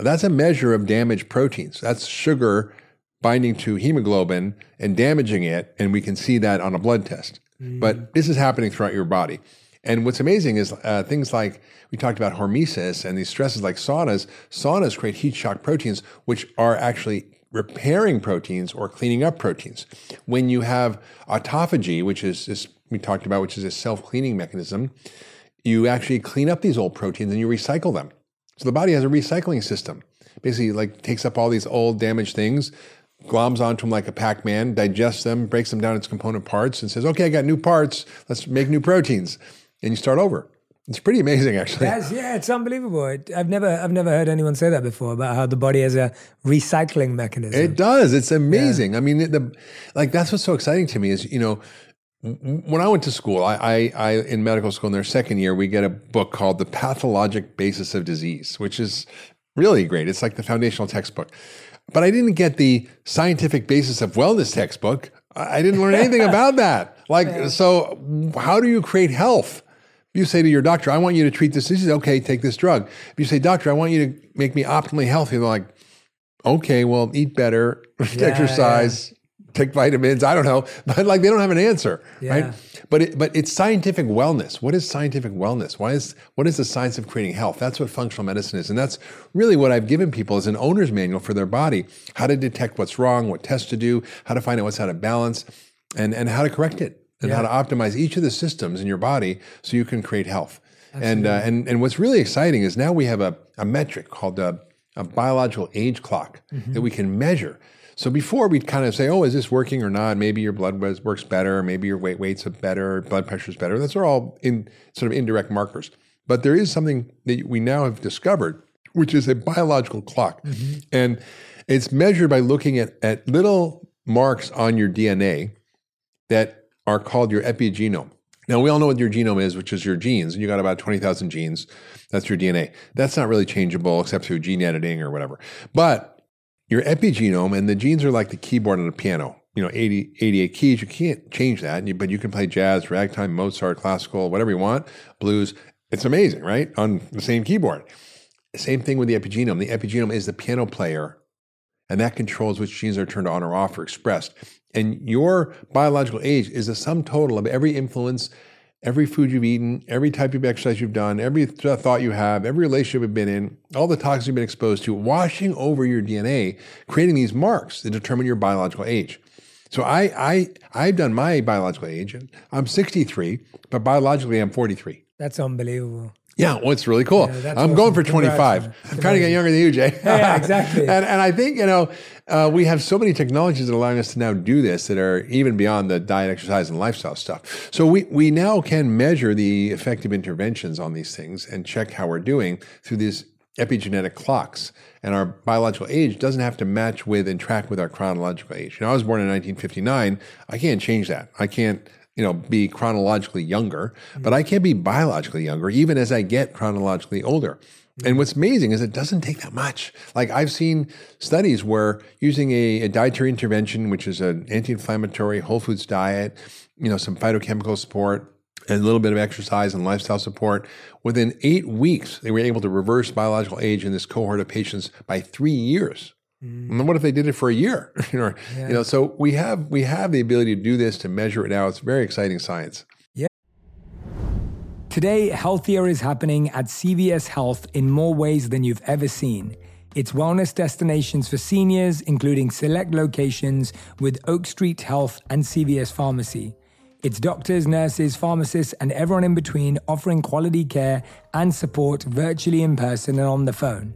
That's a measure of damaged proteins. That's sugar binding to hemoglobin and damaging it, and we can see that on a blood test. Mm. But this is happening throughout your body. And what's amazing is uh, things like we talked about hormesis and these stresses like saunas. Saunas create heat shock proteins, which are actually repairing proteins or cleaning up proteins. When you have autophagy, which is this we talked about, which is a self cleaning mechanism, you actually clean up these old proteins and you recycle them. So the body has a recycling system. Basically, like takes up all these old damaged things, gloms onto them like a Pac-Man, digests them, breaks them down into component parts, and says, "Okay, I got new parts. Let's make new proteins." And you start over. It's pretty amazing, actually. Yes, yeah, it's unbelievable. It, I've never, I've never heard anyone say that before about how the body has a recycling mechanism. It does. It's amazing. Yeah. I mean, the like that's what's so exciting to me is you know when I went to school, I, I, I, in medical school in their second year, we get a book called The Pathologic Basis of Disease, which is really great. It's like the foundational textbook. But I didn't get the scientific basis of wellness textbook. I didn't learn anything about that. Like, so how do you create health? You say to your doctor, I want you to treat this disease, okay, take this drug. If you say, doctor, I want you to make me optimally healthy, they're like, okay, well, eat better, yeah, exercise, take vitamins. I don't know, but like they don't have an answer, yeah. right? But it, but it's scientific wellness. What is scientific wellness? Why is what is the science of creating health? That's what functional medicine is, and that's really what I've given people as an owner's manual for their body: how to detect what's wrong, what tests to do, how to find out what's out of balance, and and how to correct it, and yeah. how to optimize each of the systems in your body so you can create health. And uh, and and what's really exciting is now we have a, a metric called a, a biological age clock mm-hmm. that we can measure so before we'd kind of say, oh, is this working or not? Maybe your blood works better. Maybe your weight weight's are better. Blood pressure's better. Those are all in sort of indirect markers. But there is something that we now have discovered, which is a biological clock. Mm-hmm. And it's measured by looking at, at little marks on your DNA that are called your epigenome. Now, we all know what your genome is, which is your genes. And you got about 20,000 genes. That's your DNA. That's not really changeable except through gene editing or whatever. But your epigenome, and the genes are like the keyboard on a piano. You know, 80, 88 keys. You can't change that, but you can play jazz, ragtime, Mozart, classical, whatever you want, blues. It's amazing, right? On the same keyboard. Same thing with the epigenome. The epigenome is the piano player, and that controls which genes are turned on or off or expressed. And your biological age is the sum total of every influence every food you've eaten, every type of exercise you've done, every uh, thought you have, every relationship you've been in, all the toxins you've been exposed to, washing over your DNA, creating these marks that determine your biological age. So I, I, I've done my biological age. I'm 63, but biologically I'm 43. That's unbelievable. Yeah, well, it's really cool. Yeah, I'm awesome. going for 25. I'm trying to get younger than you, Jay. yeah, exactly. and, and I think, you know, uh, we have so many technologies that are allowing us to now do this that are even beyond the diet, exercise, and lifestyle stuff. So we, we now can measure the effective interventions on these things and check how we're doing through these epigenetic clocks. And our biological age doesn't have to match with and track with our chronological age. You know, I was born in 1959. I can't change that. I can't you know, be chronologically younger, mm-hmm. but I can't be biologically younger even as I get chronologically older. And what's amazing is it doesn't take that much. Like I've seen studies where using a, a dietary intervention, which is an anti-inflammatory whole foods diet, you know, some phytochemical support, and a little bit of exercise and lifestyle support. Within eight weeks, they were able to reverse biological age in this cohort of patients by three years. Mm. And then what if they did it for a year? you know, yeah. you know. So we have we have the ability to do this to measure it now. It's very exciting science. Yeah. Today, healthier is happening at CVS Health in more ways than you've ever seen. It's wellness destinations for seniors, including select locations with Oak Street Health and CVS Pharmacy. It's doctors, nurses, pharmacists, and everyone in between offering quality care and support virtually in person and on the phone.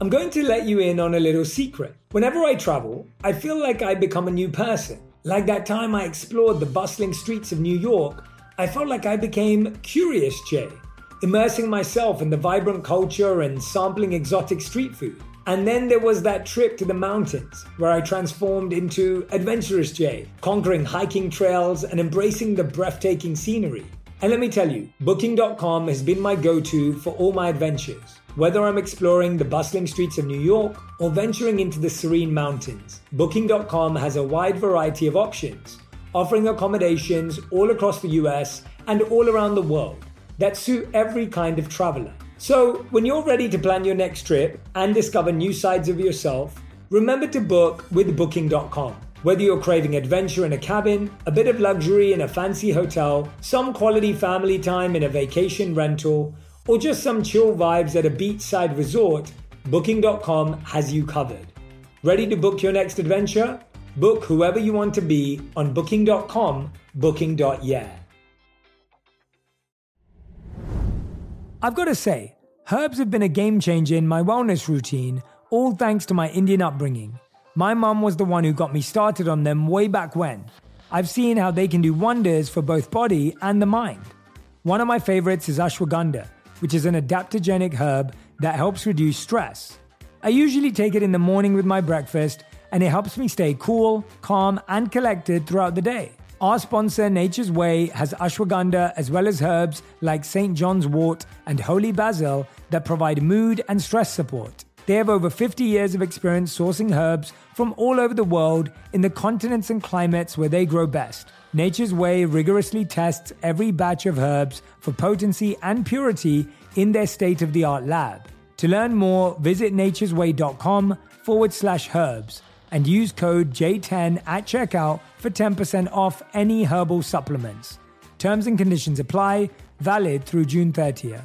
I'm going to let you in on a little secret. Whenever I travel, I feel like I become a new person. Like that time I explored the bustling streets of New York, I felt like I became Curious Jay, immersing myself in the vibrant culture and sampling exotic street food. And then there was that trip to the mountains where I transformed into Adventurous Jay, conquering hiking trails and embracing the breathtaking scenery. And let me tell you, Booking.com has been my go to for all my adventures. Whether I'm exploring the bustling streets of New York or venturing into the serene mountains, Booking.com has a wide variety of options, offering accommodations all across the US and all around the world that suit every kind of traveler. So, when you're ready to plan your next trip and discover new sides of yourself, remember to book with Booking.com. Whether you're craving adventure in a cabin, a bit of luxury in a fancy hotel, some quality family time in a vacation rental, or just some chill vibes at a beachside resort, Booking.com has you covered. Ready to book your next adventure? Book whoever you want to be on Booking.com, Booking.yeah. I've got to say, herbs have been a game changer in my wellness routine, all thanks to my Indian upbringing. My mum was the one who got me started on them way back when. I've seen how they can do wonders for both body and the mind. One of my favorites is ashwagandha, which is an adaptogenic herb that helps reduce stress. I usually take it in the morning with my breakfast, and it helps me stay cool, calm, and collected throughout the day. Our sponsor, Nature's Way, has ashwagandha as well as herbs like St. John's wort and holy basil that provide mood and stress support. They have over 50 years of experience sourcing herbs from all over the world in the continents and climates where they grow best. Nature's Way rigorously tests every batch of herbs for potency and purity in their state of the art lab. To learn more, visit nature'sway.com forward slash herbs and use code J10 at checkout for 10% off any herbal supplements. Terms and conditions apply, valid through June 30th.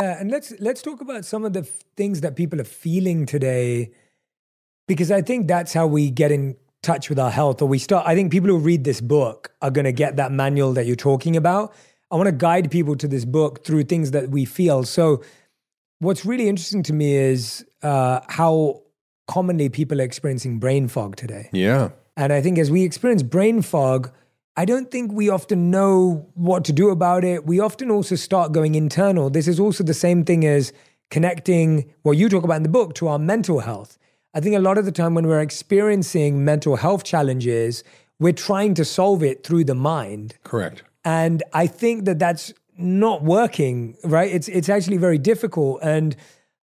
Uh, and let's let's talk about some of the f- things that people are feeling today, because I think that's how we get in touch with our health, or we start. I think people who read this book are going to get that manual that you're talking about. I want to guide people to this book through things that we feel. So, what's really interesting to me is uh, how commonly people are experiencing brain fog today. Yeah. And I think as we experience brain fog, I don't think we often know what to do about it. We often also start going internal. This is also the same thing as connecting what you talk about in the book to our mental health. I think a lot of the time when we're experiencing mental health challenges, we're trying to solve it through the mind. Correct. And I think that that's not working, right? It's it's actually very difficult. And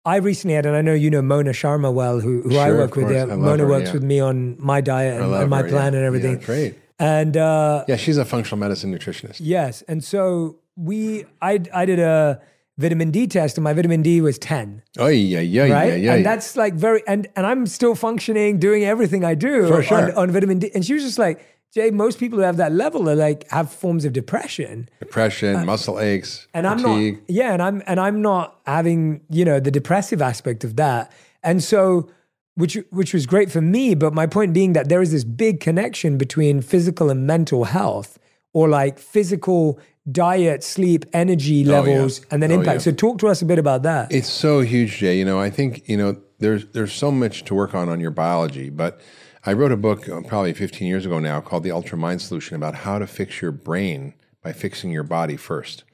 I recently had, and I know you know Mona Sharma well, who, who I work with. Yeah, Mona her, works yeah. with me on my diet and, and my her, plan yeah. and everything. Yeah, great. And uh, Yeah, she's a functional medicine nutritionist. yes, and so we, I, I did a vitamin D test, and my vitamin D was 10. Oh, yeah, yeah, right? yeah, yeah. and that's like very, and and I'm still functioning, doing everything I do For on, sure. on vitamin D. And she was just like, Jay, most people who have that level are like have forms of depression. depression, uh, muscle aches, and I'm not yeah and I'm and I'm not having you know the depressive aspect of that and so which which was great for me but my point being that there is this big connection between physical and mental health or like physical diet sleep energy levels and then Oh, impact yeah. so talk to us a bit about that It's so huge, Jay. You know, I think you know there's there's so much to work on on your biology, but I wrote a book uh, probably 15 years ago now called The Ultra Mind Solution about how to fix your brain by fixing your body first.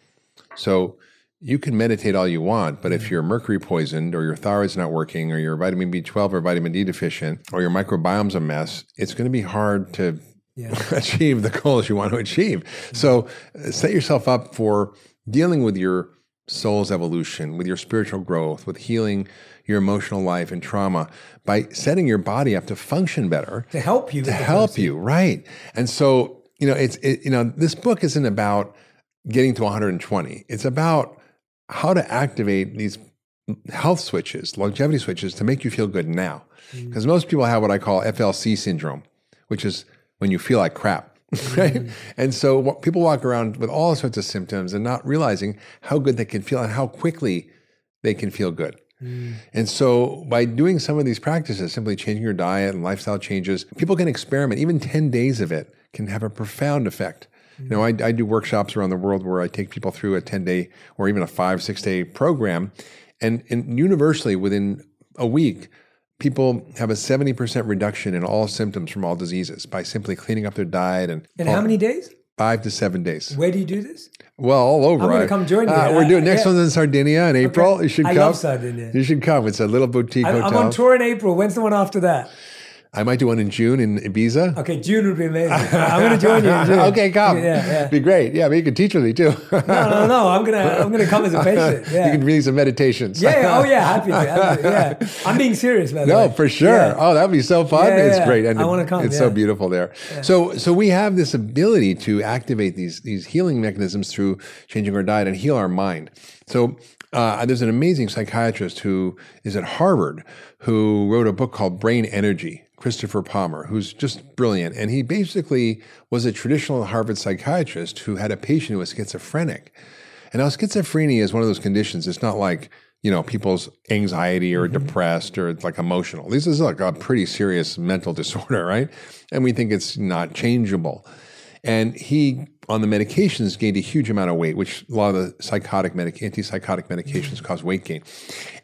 So you can meditate all you want, but if you're mercury poisoned or your thyroid's not working or your vitamin B12 or vitamin D deficient or your microbiome's a mess, it's going to be hard to achieve the goals you want to achieve. So uh, set yourself up for dealing with your soul's evolution, with your spiritual growth, with healing your emotional life and trauma by setting your body up to function better to help you to help you, right? And so, you know, it's it, you know, this book isn't about getting to 120. It's about how to activate these health switches, longevity switches to make you feel good now. Because most people have what I call FLC syndrome, which is when you feel like crap. Right. Mm-hmm. And so people walk around with all sorts of symptoms and not realizing how good they can feel and how quickly they can feel good. Mm. And so, by doing some of these practices, simply changing your diet and lifestyle changes, people can experiment. Even 10 days of it can have a profound effect. You know, mm. I, I do workshops around the world where I take people through a 10 day or even a five, six day program. And, and universally, within a week, people have a 70% reduction in all symptoms from all diseases by simply cleaning up their diet and in how many days five to seven days. where do you do this Well, all over. I'm gonna I- come join you. Uh, we're doing next yeah. one's in Sardinia in April. You should I come. love Sardinia. You should come. It's a little boutique I'm, hotel. I'm on tour in April when's the one after that I might do one in June in Ibiza. Okay, June would be amazing. I'm going to join you. In June. okay, come. Yeah, yeah. Be great. Yeah, but you can teach with me too. No, no, no. I'm gonna, I'm gonna come as a patient. Yeah. you can read some meditations. yeah, yeah. Oh, yeah. Happy to. happy to, Yeah. I'm being serious, by the way. No, for sure. Yeah. Oh, that'd be so fun. Yeah, it's great, and I it- wanna come, It's so beautiful there. So, so we have this ability to activate these these healing mechanisms through changing our diet and heal our mind. So. Uh, there's an amazing psychiatrist who is at Harvard who wrote a book called Brain Energy, Christopher Palmer, who's just brilliant. And he basically was a traditional Harvard psychiatrist who had a patient who was schizophrenic. And now schizophrenia is one of those conditions. It's not like, you know, people's anxiety or mm-hmm. depressed or it's like emotional. This is like a pretty serious mental disorder, right? And we think it's not changeable. And he, on the medications, gained a huge amount of weight, which a lot of the psychotic medic- antipsychotic medications cause weight gain.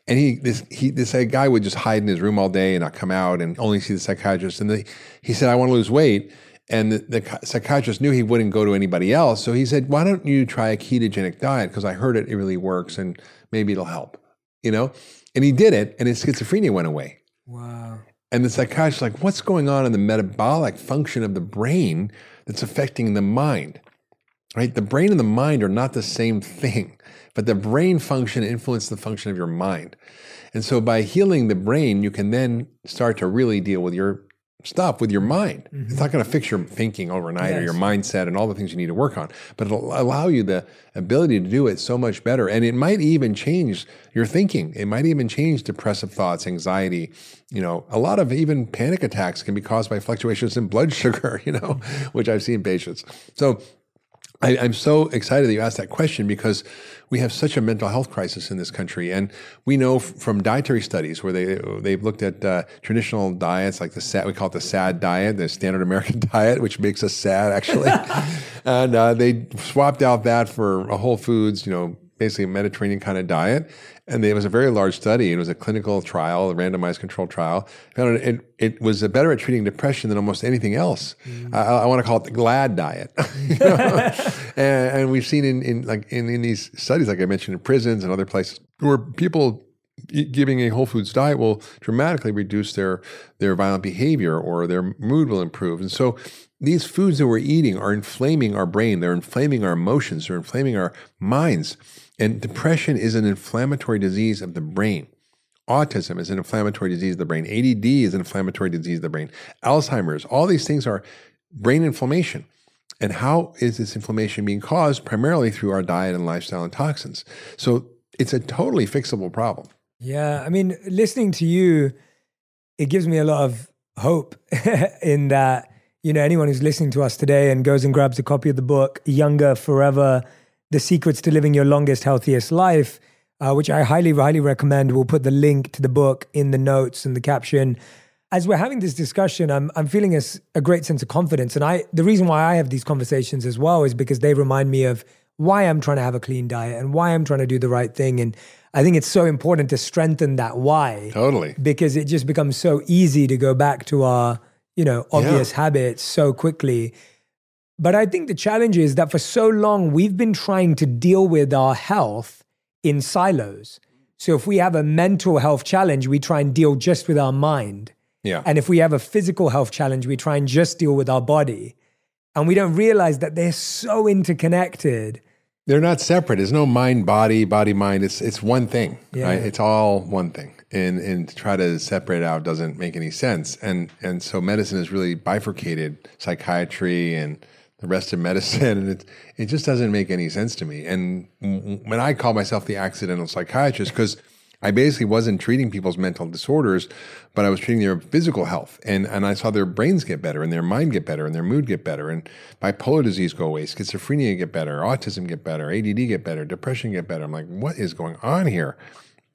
And he, this, he, this guy would just hide in his room all day and not come out and only see the psychiatrist. And the, he said, "I want to lose weight." And the, the psychiatrist knew he wouldn't go to anybody else, so he said, "Why don't you try a ketogenic diet? Because I heard it, it really works, and maybe it'll help." You know, and he did it, and his schizophrenia went away. Wow. And the psychiatrist's like, what's going on in the metabolic function of the brain that's affecting the mind? Right? The brain and the mind are not the same thing, but the brain function influences the function of your mind. And so by healing the brain, you can then start to really deal with your stuff with your mind. It's mm-hmm. not going to fix your thinking overnight or your mindset and all the things you need to work on, but it'll allow you the ability to do it so much better. And it might even change your thinking. It might even change depressive thoughts, anxiety. You know, a lot of even panic attacks can be caused by fluctuations in blood sugar, you know, mm-hmm. which I've seen patients. So I, I'm so excited that you asked that question because we have such a mental health crisis in this country, and we know from dietary studies where they they've looked at uh, traditional diets like the sad, we call it the SAD diet, the standard American diet, which makes us sad actually, and uh, they swapped out that for a Whole Foods, you know, basically a Mediterranean kind of diet. And it was a very large study. It was a clinical trial, a randomized controlled trial. Found it, it, was better at treating depression than almost anything else. Mm. I, I want to call it the GLAD diet. And, and we've seen in, in like in, in these studies, like I mentioned, in prisons and other places, where people giving a whole foods diet will dramatically reduce their their violent behavior or their mood will improve. And so these foods that we're eating are inflaming our brain, they're inflaming our emotions, they're inflaming our minds. And depression is an inflammatory disease of the brain. Autism is an inflammatory disease of the brain. ADD is an inflammatory disease of the brain. Alzheimer's, all these things are brain inflammation. And how is this inflammation being caused? Primarily through our diet and lifestyle and toxins. So it's a totally fixable problem. Yeah, I mean, listening to you, it gives me a lot of hope in that, you know, anyone who's listening to us today and goes and grabs a copy of the book, Younger Forever The Secrets to Living Your Longest, Healthiest Life, uh, which I highly, highly recommend. We'll put the link to the book in the notes and the caption. As we're having this discussion, I'm, I'm feeling a great sense of confidence. And I, the reason why I have these conversations as well is because they remind me of why I'm trying to have a clean diet and why I'm trying to do the right thing. And I think it's so important to strengthen that why Totally. because it just becomes so easy to go back to our, you know, obvious habits so quickly. But I think the challenge is that for so long we've been trying to deal with our health in silos. So if we have a mental health challenge, we try and deal just with our mind. Yeah. And if we have a physical health challenge, we try and just deal with our body. And we don't realize that they're so interconnected. They're not separate. There's no mind, body, body, mind. It's it's one thing. Yeah. Right? It's all one thing. And and to try to separate out doesn't make any sense. And and so medicine is really bifurcated, psychiatry and the rest of medicine, and it it just doesn't make any sense to me. And when I call myself the accidental psychiatrist, because I basically wasn't treating people's mental disorders, but I was treating their physical health. And, and I saw their brains get better and their mind get better and their mood get better and bipolar disease go away, schizophrenia get better, autism get better, ADD get better, depression get better. I'm like, what is going on here?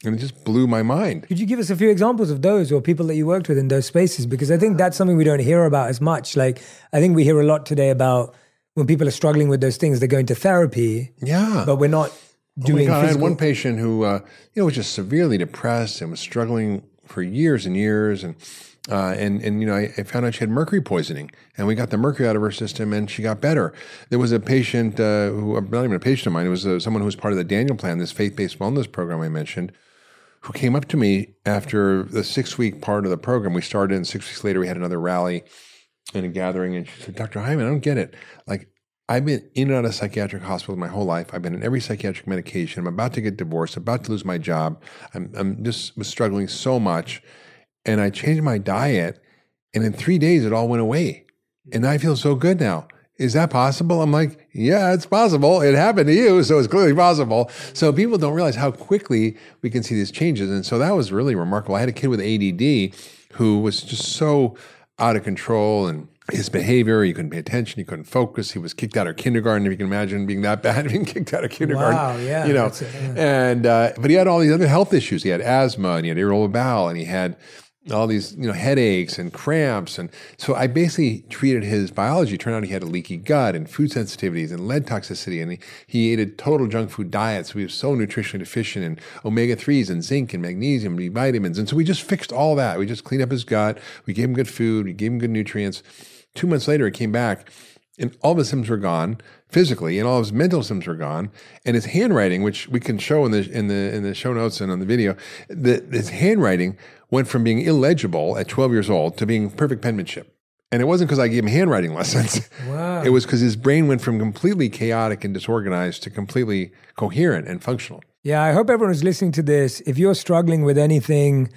And it just blew my mind. Could you give us a few examples of those or people that you worked with in those spaces? Because I think that's something we don't hear about as much. Like, I think we hear a lot today about when people are struggling with those things, they're going to therapy, Yeah. but we're not doing Oh doing God, I had one patient who, uh, you know, was just severely depressed and was struggling for years and years, and uh, and and you know, I, I found out she had mercury poisoning, and we got the mercury out of her system, and she got better. There was a patient uh, who, not even a patient of mine, it was uh, someone who was part of the Daniel Plan, this faith-based wellness program I mentioned, who came up to me after the six week part of the program. We started, and six weeks later, we had another rally and a gathering. And she said, Dr. Hyman, I don't get it. Like, I've been in and out of psychiatric hospitals my whole life. I've been in every psychiatric medication. I'm about to get divorced, about to lose my job. I'm, I'm just was struggling so much. And I changed my diet, and in three days, it all went away. And I feel so good now. Is that possible? I'm like, yeah, it's possible. It happened to you, so it's clearly possible. So people don't realize how quickly we can see these changes. And so that was really remarkable. I had a kid with ADD who was just so out of control and his behavior, he couldn't pay attention, he couldn't focus. He was kicked out of kindergarten. If you can imagine being that bad, being kicked out of kindergarten. Wow, yeah, you know. it, yeah. And uh, but he had all these other health issues. He had asthma and he had irritable bowel and he had all these you know headaches and cramps and so I basically treated his biology. Turned out he had a leaky gut and food sensitivities and lead toxicity and he, he ate a total junk food diet. So he was so nutritionally deficient in omega threes and zinc and magnesium and vitamins. And so we just fixed all that. We just cleaned up his gut. We gave him good food. We gave him good nutrients. Two months later, he came back and all his symptoms were gone physically, and all his mental symptoms were gone. And his handwriting, which we can show in the in the in the show notes and on the video, that his handwriting went from being illegible at 12 years old to being perfect penmanship. And it wasn't because I gave him handwriting lessons. Wow. It was because his brain went from completely chaotic and disorganized to completely coherent and functional. Yeah, I hope everyone who's listening to this, if you're struggling with anything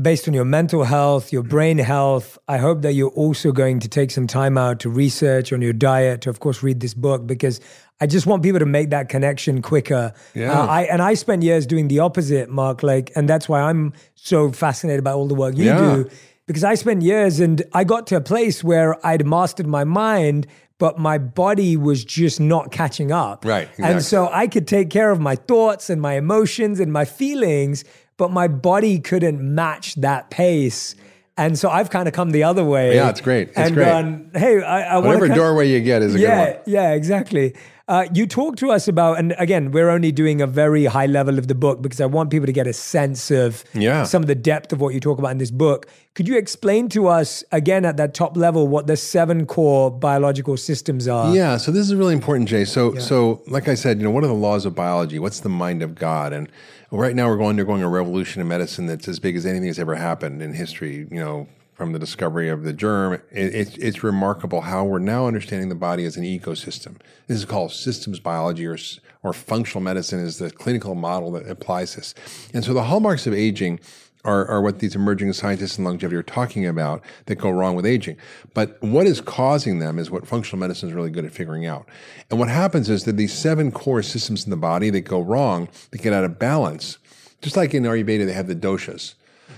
based on your mental health, your brain health, I hope that you're also going to take some time out to research on your diet, to of course read this book, because I just want people to make that connection quicker. Yeah. Uh, I and I spent years doing the opposite, Mark. Like, and that's why I'm so fascinated by all the work you Yeah. do, because I spent years and I got to a place where I'd mastered my mind. But my body was just not catching up. Right, Exactly. And so I could take care of my thoughts and my emotions and my feelings, but my body couldn't match that pace. And so I've kind of come the other way. Yeah, it's great. It's and great. gone, hey, I, I Whatever doorway you get is a yeah, good one. yeah, exactly. Uh, you talk to us about, and again, we're only doing a very high level of the book because I want people to get a sense of Yeah. some of the depth of what you talk about in this book. Could you explain to us again at that top level what the seven core biological systems are? Yeah, so this is really important, Jay. So, so like I said, you know, what are the laws of biology? What's the mind of God? And right now, we're going undergoing a revolution in medicine that's as big as anything that's ever happened in history. You know, from the discovery of the germ, it, it's it's remarkable how we're now understanding the body as an ecosystem. This is called systems biology, or or functional medicine is the clinical model that applies this. And so, the hallmarks of aging are, are what these emerging scientists in longevity are talking about that go wrong with aging. But what is causing them is what functional medicine is really good at figuring out. And what happens is that these seven core systems in the body that go wrong, that get out of balance, just like in Ayurveda, they have the doshas.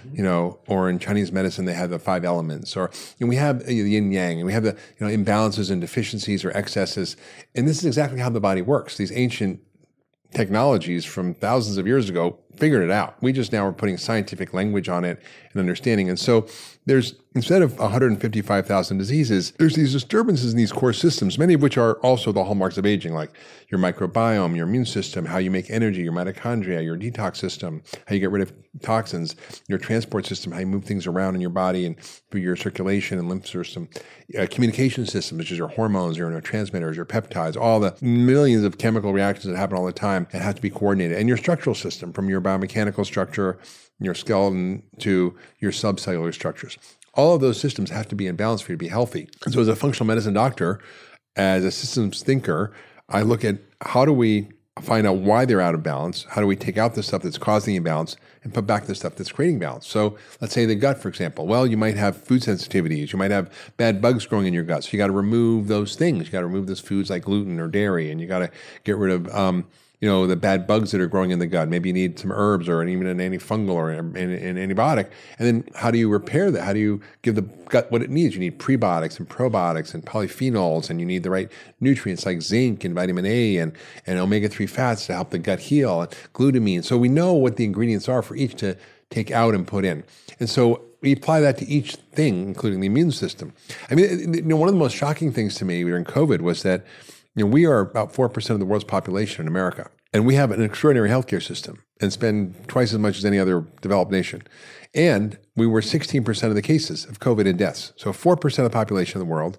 Mm-hmm. You know, or in Chinese medicine, they have the five elements, or and we have the yin yang, and we have the you know imbalances and deficiencies or excesses, and this is exactly how the body works. These ancient technologies from thousands of years ago figured it out. We just now are putting scientific language on it and understanding. And so there's instead of 155,000 diseases, there's these disturbances in these core systems, many of which are also the hallmarks of aging, like your microbiome, your immune system, how you make energy, your mitochondria, your detox system, how you get rid of toxins, your transport system, how you move things around in your body and through your circulation and lymph system, uh, communication system, which is your hormones, your neurotransmitters, your peptides, all the millions of chemical reactions that happen all the time and have to be coordinated, and your structural system from your biomechanical structure, your skeleton to your subcellular structures. All of those systems have to be in balance for you to be healthy. And so, as a functional medicine doctor, as a systems thinker, I look at how do we find out why they're out of balance? How do we take out the stuff that's causing imbalance and put back the stuff that's creating balance? So let's say the gut, for example. Well, you might have food sensitivities. You might have bad bugs growing in your gut. So you got to remove those things. You got to remove those foods like gluten or dairy, and you got to get rid of um, you know the bad bugs that are growing in the gut. Maybe you need some herbs or even an antifungal or an, an, an antibiotic. And then how do you repair that? How do you give the gut what it needs? You need prebiotics and probiotics and polyphenols, and you need the right nutrients like zinc and vitamin A and, and omega three fats to help the gut heal and glutamine. So we know what the ingredients are for each to take out and put in. And so we apply that to each thing, including the immune system. I mean, you know, one of the most shocking things to me during COVID was that you know, we are about 4% of the world's population in America, and we have an extraordinary healthcare system and spend twice as much as any other developed nation. And we were 16% of the cases of COVID and deaths. So 4% of the population of the world,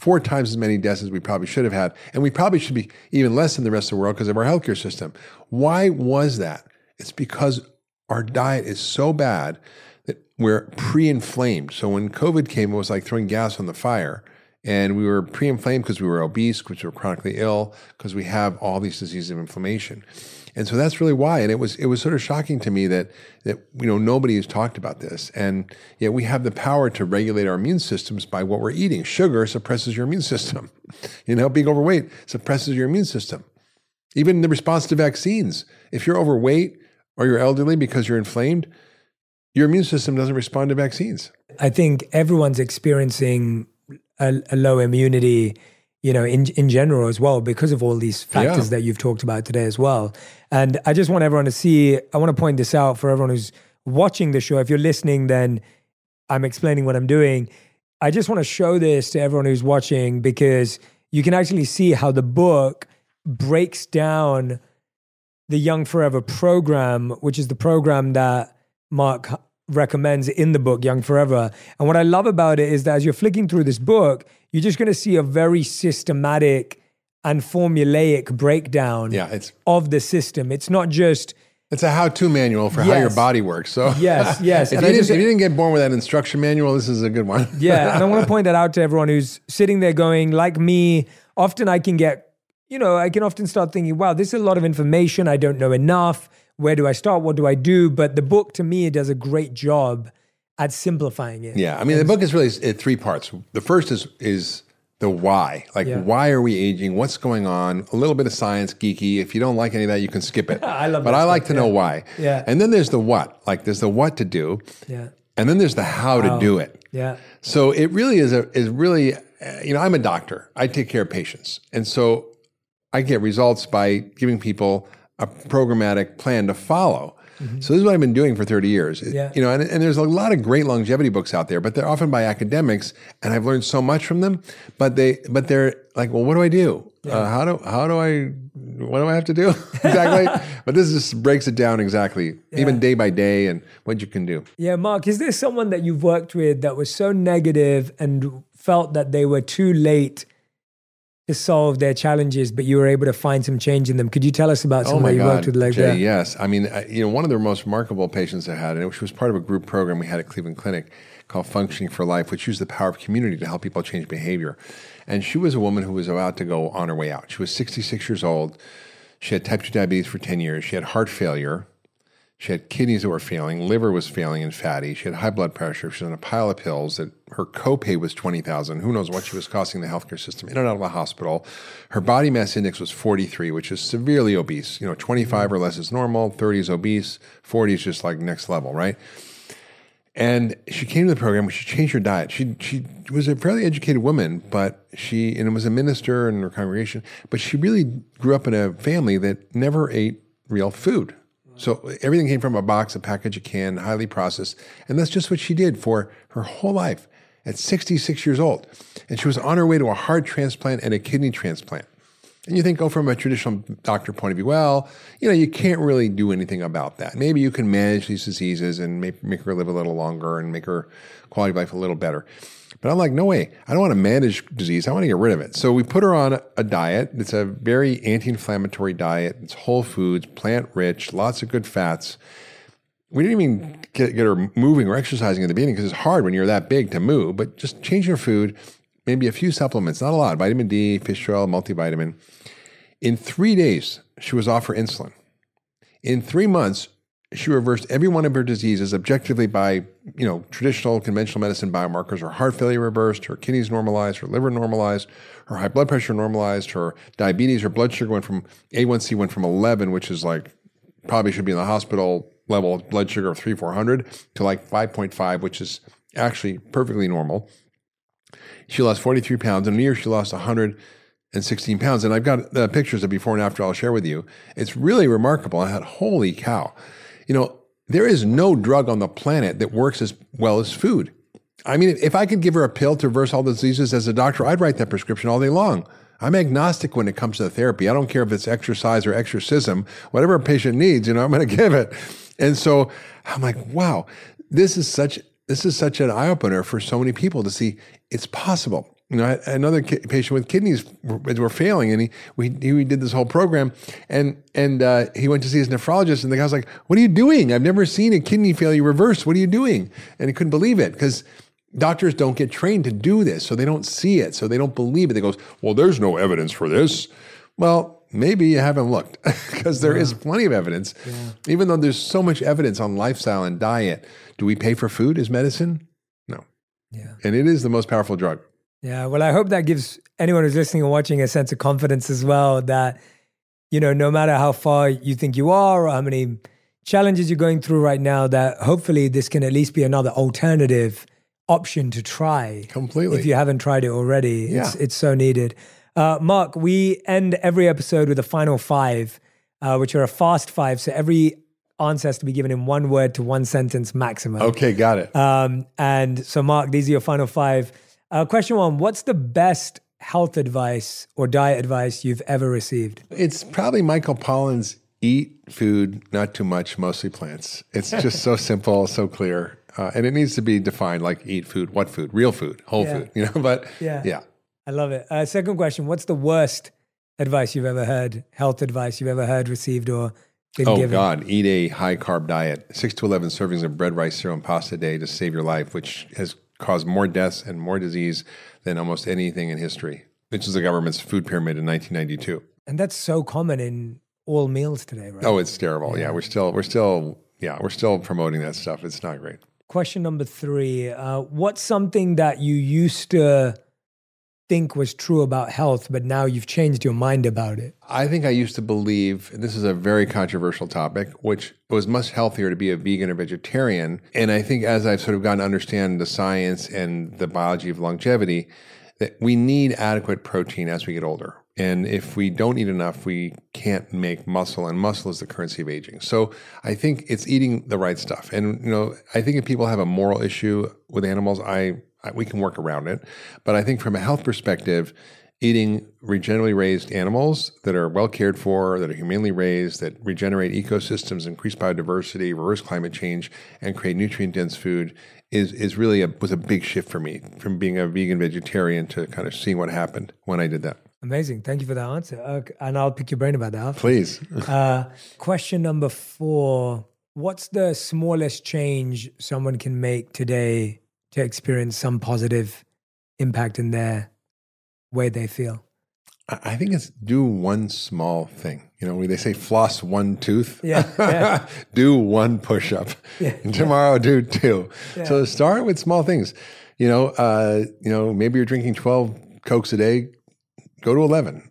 four times as many deaths as we probably should have had. And we probably should be even less than the rest of the world because of our healthcare system. Why was that? It's because our diet is so bad that we're pre-inflamed. So when COVID came, it was like throwing gas on the fire. And we were pre-inflamed because we were obese, because we were chronically ill, because we have all these diseases of inflammation. And so that's really why. And it was it was sort of shocking to me that that you know nobody has talked about this. And yet we have the power to regulate our immune systems by what we're eating. Sugar suppresses your immune system. You know, being overweight suppresses your immune system. Even the response to vaccines. If you're overweight or you're elderly because you're inflamed, your immune system doesn't respond to vaccines. I think everyone's experiencing a, a low immunity you know, in in general as well, because of all these factors yeah. that you've talked about today as well. And I just want everyone to see. I want to point this out for everyone who's watching the show. If you're listening, then I'm explaining what I'm doing. I just want to show this to everyone who's watching because you can actually see how the book breaks down the Young Forever program, which is the program that Mark recommends in the book, Young Forever. And what I love about it is that as you're flicking through this book, you're just going to see a very systematic and formulaic breakdown yeah, it's, of the system. It's not just. It's a how-to manual for yes. how your body works. So yes, yes. if, you just, if, you didn't, get born with that instruction manual, this is a good one. yeah, and I want to point that out to everyone who's sitting there going, like me. Often I can get, you know, I can often start thinking, "Wow, this is a lot of information. I don't know enough." where do I start? What do I do? But the book to me it does a great job at simplifying it. Yeah, I mean, the book is really three parts. The first is is the why. Like, yeah. why are we aging? What's going on? A little bit of science, geeky. If you don't like any of that, you can skip it. I love, but I like to yeah. know why. Yeah. And then there's the what. Like, there's the what to do. Yeah. And then there's the how, how. to do oh. it. Yeah. So it really is a is really, you know, I'm a doctor. I take care of patients, and so I get results by giving people a programmatic plan to follow. Mm-hmm. So this is what I've been doing for 30 years. Yeah. You know, and, and, there's a lot of great longevity books out there, but they're often by academics, and I've learned so much from them. But they, but they're like, well, what do I do? Yeah. Uh, how do how do I what do I have to do exactly? but this just breaks it down exactly, yeah. even day by day, and what you can do. Yeah, Mark, is there someone that you've worked with that was so negative and felt that they were too late to solve their challenges, but you were able to find some change in them. Could you tell us about some oh you worked with like Jay, that? Yes, I mean, I, you know, one of the most remarkable patients I had, and which was part of a group program we had at Cleveland Clinic called Functioning for Life, which used the power of community to help people change behavior. And she was a woman who was about to go on her way out. She was 66 years old. She had type 2 diabetes for 10 years. She had heart failure. She had kidneys that were failing, liver was failing and fatty. She had high blood pressure. She was on a pile of pills. That her copay was twenty thousand. Who knows what she was costing the healthcare system in and out of the hospital. Her body mass index was forty three, which is severely obese. You know, twenty five or less is normal. Thirty is obese. Forty is just like next level, right? And she came to the program. She changed her diet. She she was a fairly educated woman, but she and was a minister in her congregation. But she really grew up in a family that never ate real food. So everything came from a box, a package, a can, highly processed. And that's just what she did for her whole life at 66 years old. And she was on her way to a heart transplant and a kidney transplant. And you think, oh, from a traditional doctor point of view, well, you know, you can't really do anything about that. Maybe you can manage these diseases and make, make her live a little longer and make her quality of life a little better. But I'm like, no way. I don't want to manage disease. I want to get rid of it. So we put her on a diet. It's a very anti-inflammatory diet. It's whole foods, plant rich, lots of good fats. We didn't even get, get her moving or exercising in the beginning because it's hard when you're that big to move. But just change your food, maybe a few supplements, not a lot, vitamin D, fish oil, multivitamin. In three days, she was off her insulin. In three months, she reversed every one of her diseases objectively by, you know, traditional conventional medicine biomarkers. Her heart failure reversed, her kidneys normalized, her liver normalized, her high blood pressure normalized, her diabetes, her blood sugar went from A1C went from 11, which is like probably should be in the hospital level blood sugar of 3 400 to like 5.5, which is actually perfectly normal. She lost 43 pounds. In a year, she lost 116 pounds. And I've got the pictures of before and after I'll share with you. It's really remarkable. I had, holy cow. You know, there is no drug on the planet that works as well as food. I mean, if I could give her a pill to reverse all the diseases as a doctor, I'd write that prescription all day long. I'm agnostic when it comes to the therapy. I don't care if it's exercise or exorcism. Whatever a patient needs, you know, I'm going to give it. And so I'm like, wow, this is such this is such an eye opener for so many people to see it's possible. You know, another ki- patient with kidneys were, were failing, and he we he did this whole program, and and uh, he went to see his nephrologist, and the guy was like, "What are you doing? I've never seen a kidney failure reverse. What are you doing?" And he couldn't believe it because doctors don't get trained to do this, so they don't see it, so they don't believe it. They goes, "Well, there's no evidence for this." Well, maybe you haven't looked because there is plenty of evidence. Even though there's so much evidence on lifestyle and diet, do we pay for food as medicine? No. Yeah. And it is the most powerful drug. Yeah. Well, I hope that gives anyone who's listening and watching a sense of confidence as well that, you know, no matter how far you think you are or how many challenges you're going through right now, that hopefully this can at least be another alternative option to try. Completely. If you haven't tried it already, it's, Yeah. it's so needed. Uh, Mark, we end every episode with a final five, uh, which are a fast five. So every answer has to be given in one word to one sentence maximum. Okay, got it. Um, and so, Mark, these are your final five. Uh, question one What's the best health advice or diet advice you've ever received? It's probably Michael Pollan's eat food, not too much, mostly plants. It's just so simple, so clear. Uh, and it needs to be defined like eat food, what food, real food, whole Yeah. food, you know, but Yeah. yeah. I love it. Uh, second question What's the worst advice you've ever heard, health advice you've ever heard, received, or been Oh given? God, eat a high carb diet, six to 11 servings of bread, rice, cereal, and pasta a day to save your life, which has caused more deaths and more disease than almost anything in history, which is the government's food pyramid in 1992. And that's so common in all meals today, right? Oh, it's terrible. Yeah, we're still, we're still, yeah, we're still promoting that stuff. It's not great. Question number three uh, What's something that you used to think was true about health, but now you've changed your mind about it? I think I used to believe, this is a very controversial topic, which was much healthier to be a vegan or vegetarian. And I think as I've sort of gotten to understand the science and the biology of longevity, that we need adequate protein as we get older. And if we don't eat enough, we can't make muscle, and muscle is the currency of aging. So I think it's eating the right stuff. And you know, I think if people have a moral issue with animals, I we can work around it. But I think from a health perspective, eating regeneratively raised animals that are well cared for, that are humanely raised, that regenerate ecosystems, increase biodiversity, reverse climate change, and create nutrient dense food is is really a was a big shift for me from being a vegan vegetarian to kind of seeing what happened when I did that. Amazing. Thank you for that answer. Uh, and I'll pick your brain about that. after. Please. Uh, question number four What's the smallest change someone can make today to experience some positive impact in their way they feel? I think it's do one small thing. You know, they say floss one tooth. Yeah, yeah. do one push up. Yeah. And tomorrow do two. So start with small things. You know, uh, you know, maybe you're drinking 12 Cokes a day, go to 11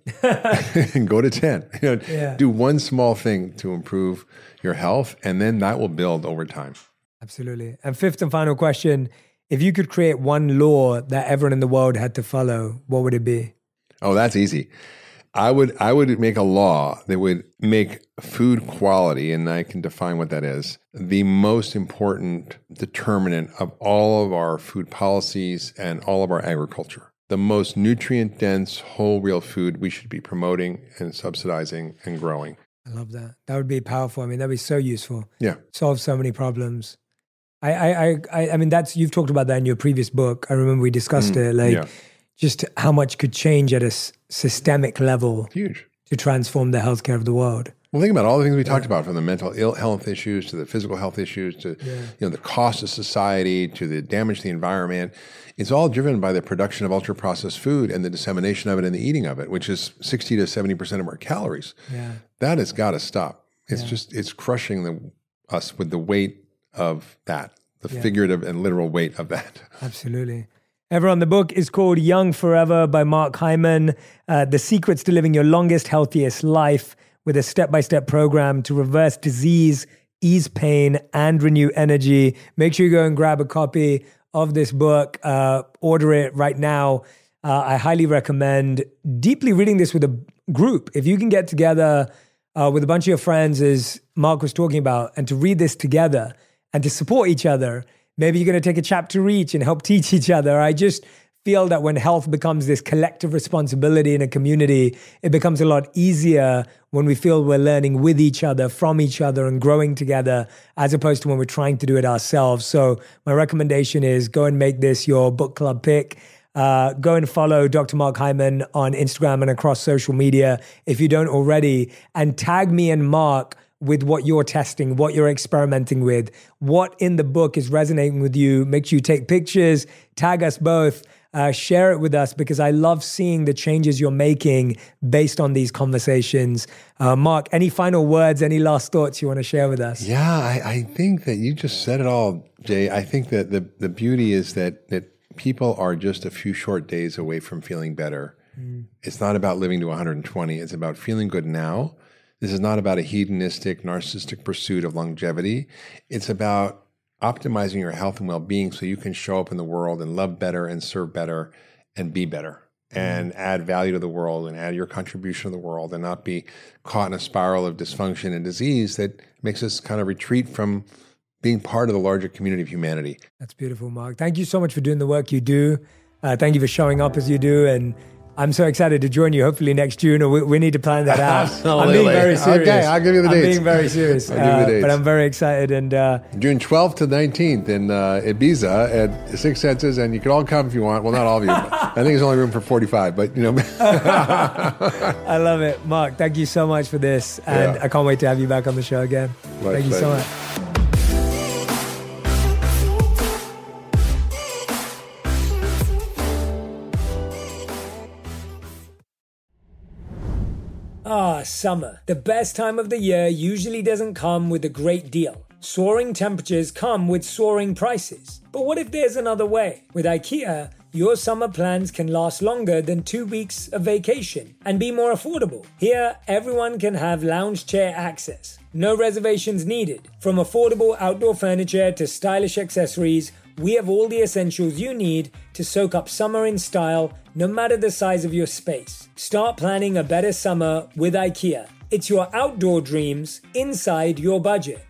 and go to 10. You know, Yeah. do one small thing to improve your health and then that will build over time. Absolutely. And fifth and final question If you could create one law that everyone in the world had to follow, what would it be? Oh, that's easy. I would I would make a law that would make food quality, and I can define what that is, the most important determinant of all of our food policies and all of our agriculture. The most nutrient dense whole real food we should be promoting and subsidizing and growing. I love that. That would be powerful. I mean, that'd be so useful. Yeah. Solve so many problems. I, I, I, I, I mean, that's you've talked about that in your previous book. I remember we discussed mm, it, like yeah. just how much could change at a s- systemic level Huge. to transform the healthcare of the world. Well, think about all the things we talked about, from the mental ill health issues to the physical health issues to you know the cost of society to the damage to the environment. It's all driven by the production of ultra processed food and the dissemination of it and the eating of it, which is sixty to seventy percent of our calories. Yeah. That has got to stop. It's just it's crushing the, us with the weight of that, the figurative and literal weight of that. Absolutely. Everyone, the book is called Young Forever by Mark Hyman. Uh, the secrets to living your longest, healthiest life with a step by step program to reverse disease, ease pain, and renew energy. Make sure you go and grab a copy of this book. Uh, order it right now. Uh, I highly recommend deeply reading this with a group. If you can get together uh, with a bunch of your friends, as Mark was talking about, and to read this together and to support each other, maybe you're going to take a chapter each and help teach each other. I just feel that when health becomes this collective responsibility in a community, it becomes a lot easier when we feel we're learning with each other, from each other, and growing together, as opposed to when we're trying to do it ourselves. So, my recommendation is go and make this your book club pick. Uh, go and follow Dr. Mark Hyman on Instagram and across social media if you don't already, and tag me and Mark with what you're testing, what you're experimenting with, what in the book is resonating with you. Make sure you take pictures, tag us both. Uh, share it with us because I love seeing the changes you're making based on these conversations. Uh, Mark, any final words, any last thoughts you want to share with us? Yeah, I, I think that you just said it all, Jay. I think that the, the beauty is that, that people are just a few short days away from feeling better. Mm. It's not about living to 120, it's about feeling good now. This is not about a hedonistic, narcissistic pursuit of longevity. It's about optimizing your health and well-being so you can show up in the world and love better and serve better and be better and mm-hmm. add value to the world and add your contribution to the world and not be caught in a spiral of dysfunction and disease that makes us kind of retreat from being part of the larger community of humanity. That's beautiful, Mark. Thank you so much for doing the work you do. Uh, thank you for showing up as you do and I'm so excited to join you. Hopefully next June, or we, we need to plan that out. I'm being very serious. Okay, I'll give you the dates. I'm being very serious. I'll give you the uh, dates. But I'm very excited. And uh, June 12th to 19th in uh, Ibiza at Six Senses, and you can all come if you want. Well, not all of you. I think there's only room for 45, but you know. I love it, Mark. Thank you so much for this, and yeah. I can't wait to have you back on the show again. My thank pleasure. you so much. Ah, summer. The best time of the year usually doesn't come with a great deal. Soaring temperatures come with soaring prices. But what if there's another way? With IKEA, your summer plans can last longer than two weeks of vacation and be more affordable. Here, everyone can have lounge chair access. No reservations needed. From affordable outdoor furniture to stylish accessories, we have all the essentials you need to soak up summer in style no matter the size of your space. Start planning a better summer with IKEA. It's your outdoor dreams inside your budget.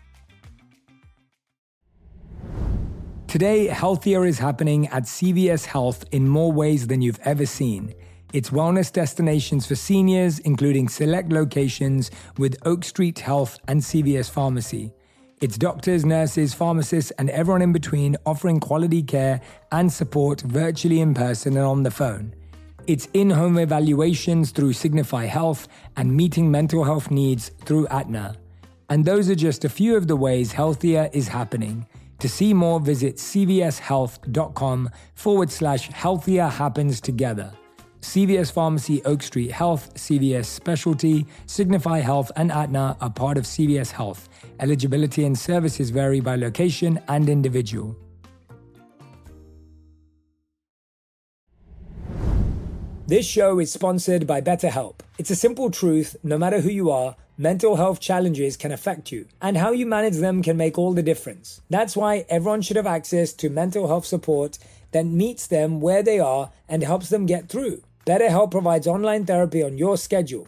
Today, healthier is happening at CVS Health in more ways than you've ever seen. It's wellness destinations for seniors, including select locations with Oak Street Health and CVS Pharmacy. It's doctors, nurses, pharmacists, and everyone in between offering quality care and support virtually in person and on the phone. It's in home evaluations through Signify Health and meeting mental health needs through Aetna. And those are just a few of the ways healthier is happening. To see more, visit cvshealth.com forward slash healthier happens together. CVS Pharmacy, Oak Street Health, CVS Specialty, Signify Health, and Aetna are part of CVS Health. Eligibility and services vary by location and individual. This show is sponsored by BetterHelp. It's a simple truth no matter who you are, mental health challenges can affect you, and how you manage them can make all the difference. That's why everyone should have access to mental health support that meets them where they are and helps them get through. BetterHelp provides online therapy on your schedule.